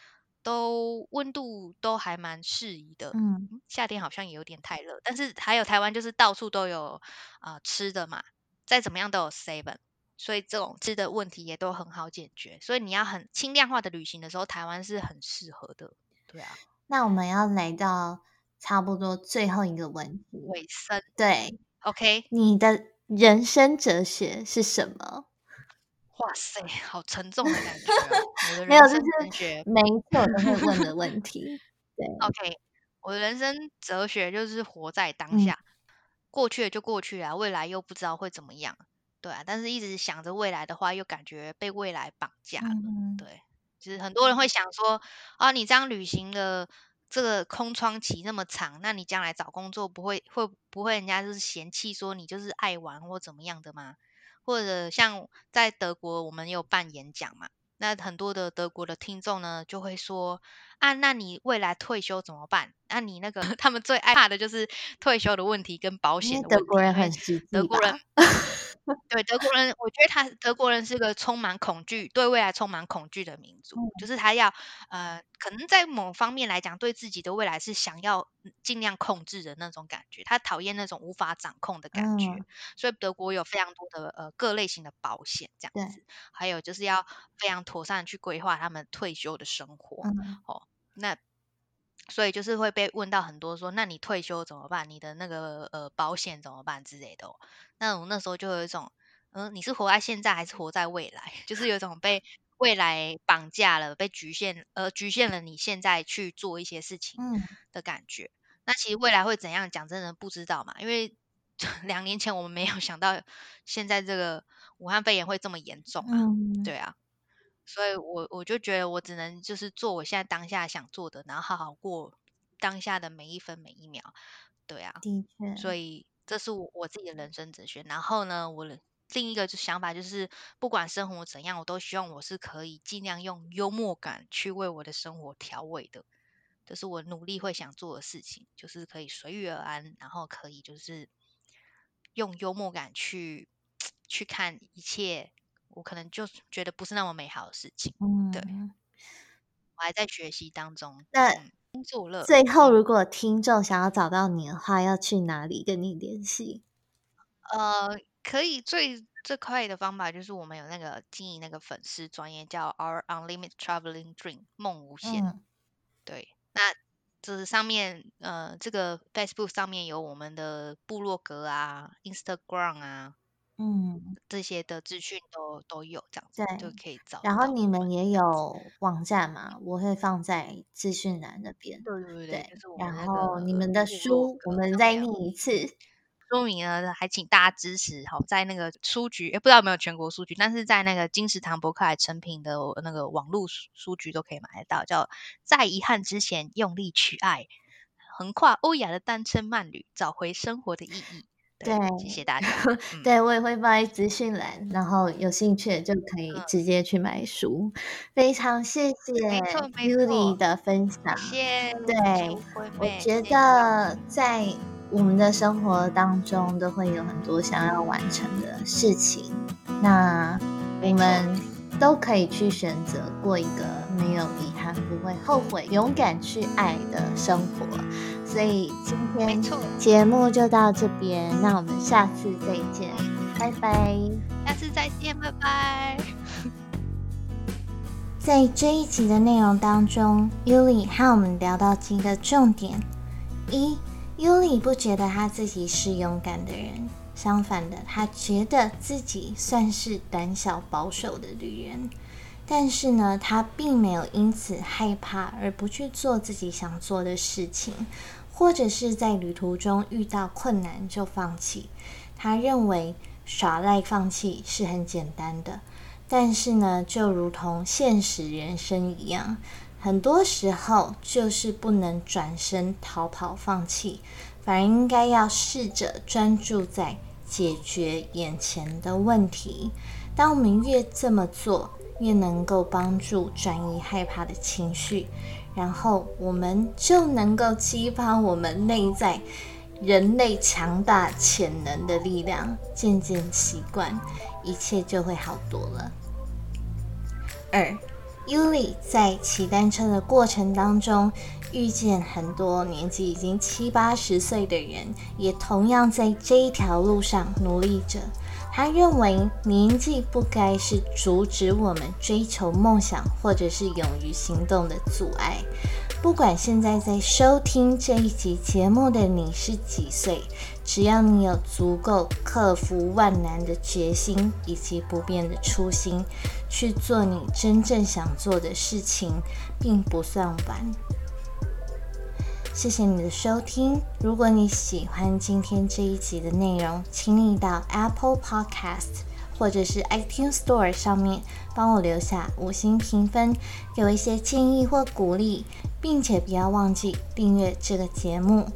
都温度都还蛮适宜的。嗯嗯夏天好像也有点太热，但是还有台湾就是到处都有啊、呃吃的嘛，再怎么样都有 seven，所以这种吃的问题也都很好解决。所以你要很轻量化的旅行的时候，台湾是很适合的。对啊，那我们要来到差不多最后一个问题，尾声对，，OK，你的人生哲学是什么？哇塞，好沉重的感觉哦。我的没有，人生哲学是每一次我都会问的问 题。对，OK，我的人生哲学就是活在当嗯下，过去了就过去了，未来又不知道会怎么样，对啊。但是一直想着未来的话，又感觉被未来绑架了，嗯对。就是很多人会想说，啊，你这样旅行的这个空窗期那么长，那你将来找工作不会会不会人家就是嫌弃说你就是爱玩或怎么样的吗？或者像在德国，我们有办演讲嘛，那很多的德国的听众呢就会说啊，那你未来退休怎么办？那你那个 他们最爱怕的就是退休的问题跟保险的问题。德国人很实际，德国人。对德国人，我觉得他德国人是个充满恐惧、对未来充满恐惧的民族。就是他要呃，可能在某方面来讲，对自己的未来是想要尽量控制的那种感觉。他讨厌那种无法掌控的感觉。所以德国有非常多的呃各类型的保险这样子，还有就是要非常妥善去规划他们退休的生活。哦，那。所以就是会被问到很多说，那你退休怎么办？你的那个呃保险怎么办之类的。那我那时候就有一种，嗯，你是活在现在还是活在未来？就是有一种被未来绑架了，被局限，呃，局限了你现在去做一些事情的感觉。那其实未来会怎样讲，真的不知道嘛？因为 两年前我们没有想到，现在这个武汉肺炎会这么严重啊，对啊。所以，我我就觉得我只能就是做我现在当下想做的，然后好好过当下的每一分每一秒，对啊，的确。所以这是我我自己的人生哲学。然后呢，我的另一个就想法就是，不管生活怎样，我都希望我是可以尽量用幽默感去为我的生活调味的。这是我努力会想做的事情，就是可以随遇而安，然后可以就是用幽默感去 去看一切。我可能就觉得不是那么美好的事情，嗯，对，我还在学习当中。那乐，最后如果听众想要找到你的话，要去哪里跟你联系？呃，可以最最快的方法就是我们有那个经营那个粉丝专业叫 Our Unlimited Traveling Dream 梦无限，对，那这是上面呃这个 Facebook 上面有我们的部落格啊，Instagram 啊。嗯，这些的资讯都都有，这样子就可以找。然后你们也有网站嘛？我会放在资讯栏那边。对对对。然后你们的书，我们再念一次。书名呢，还请大家支持。好，在那个书局，也不知道有没有全国书局，但是在那个金石堂博客来成品的那个网络书局都可以买得到。叫在遗憾之前用力去爱，横跨欧亚的单车慢旅，找回生活的意义。对，谢谢大家。对我也会放在资讯栏，然后有兴趣就可以直接去买书。非常谢谢 Yuli 的分享。谢谢。对，我觉得在我们的生活当中都会有很多想要完成的事情，那我们都可以去选择过一个没有遗憾、不会后悔、勇敢去爱的生活。所以今天节目就到这边，那我们下次再见，拜拜。下次再见，拜拜。在这一集的内容当中，Yuli 和我们聊到几个重点：一，Yuli 不觉得他自己是勇敢的人，相反的，他觉得自己算是胆小保守的女人。但是呢，他并没有因此害怕而不去做自己想做的事情。或者是在旅途中遇到困难就放弃，他认为耍赖放弃是很简单的。但是呢，就如同现实人生一样，很多时候就是不能转身逃跑放弃，反而应该要试着专注在解决眼前的问题。当我们越这么做，越能够帮助转移害怕的情绪。然后我们就能够激发我们内在人类强大潜能的力量，渐渐习惯，一切就会好多了。二，Yuli 在骑单车的过程当中，遇见很多年纪已经七八十岁的人，也同样在这一条路上努力着。他认为年纪不该是阻止我们追求梦想或者是勇于行动的阻碍。不管现在在收听这一集节目的你是几岁，只要你有足够克服万难的决心以及不变的初心，去做你真正想做的事情，并不算晚。谢谢你的收听。如果你喜欢今天这一集的内容，请你到 Apple Podcast 或者是 iTunes Store 上面帮我留下五星评分，给我一些建议或鼓励，并且不要忘记订阅这个节目。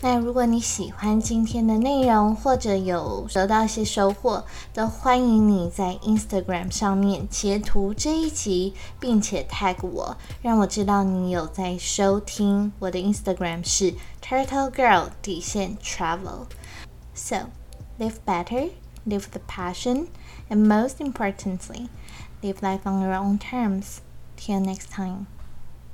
那如果你喜欢今天的内容，或者有得到一些收获，都欢迎你在 Instagram 上面截图这一集，并且 tag 我，让我知道你有在收听。我的 Instagram 是 Turtle Girl 底线 Travel。So live better, live with passion, and most importantly, live life on your own terms. Till next time.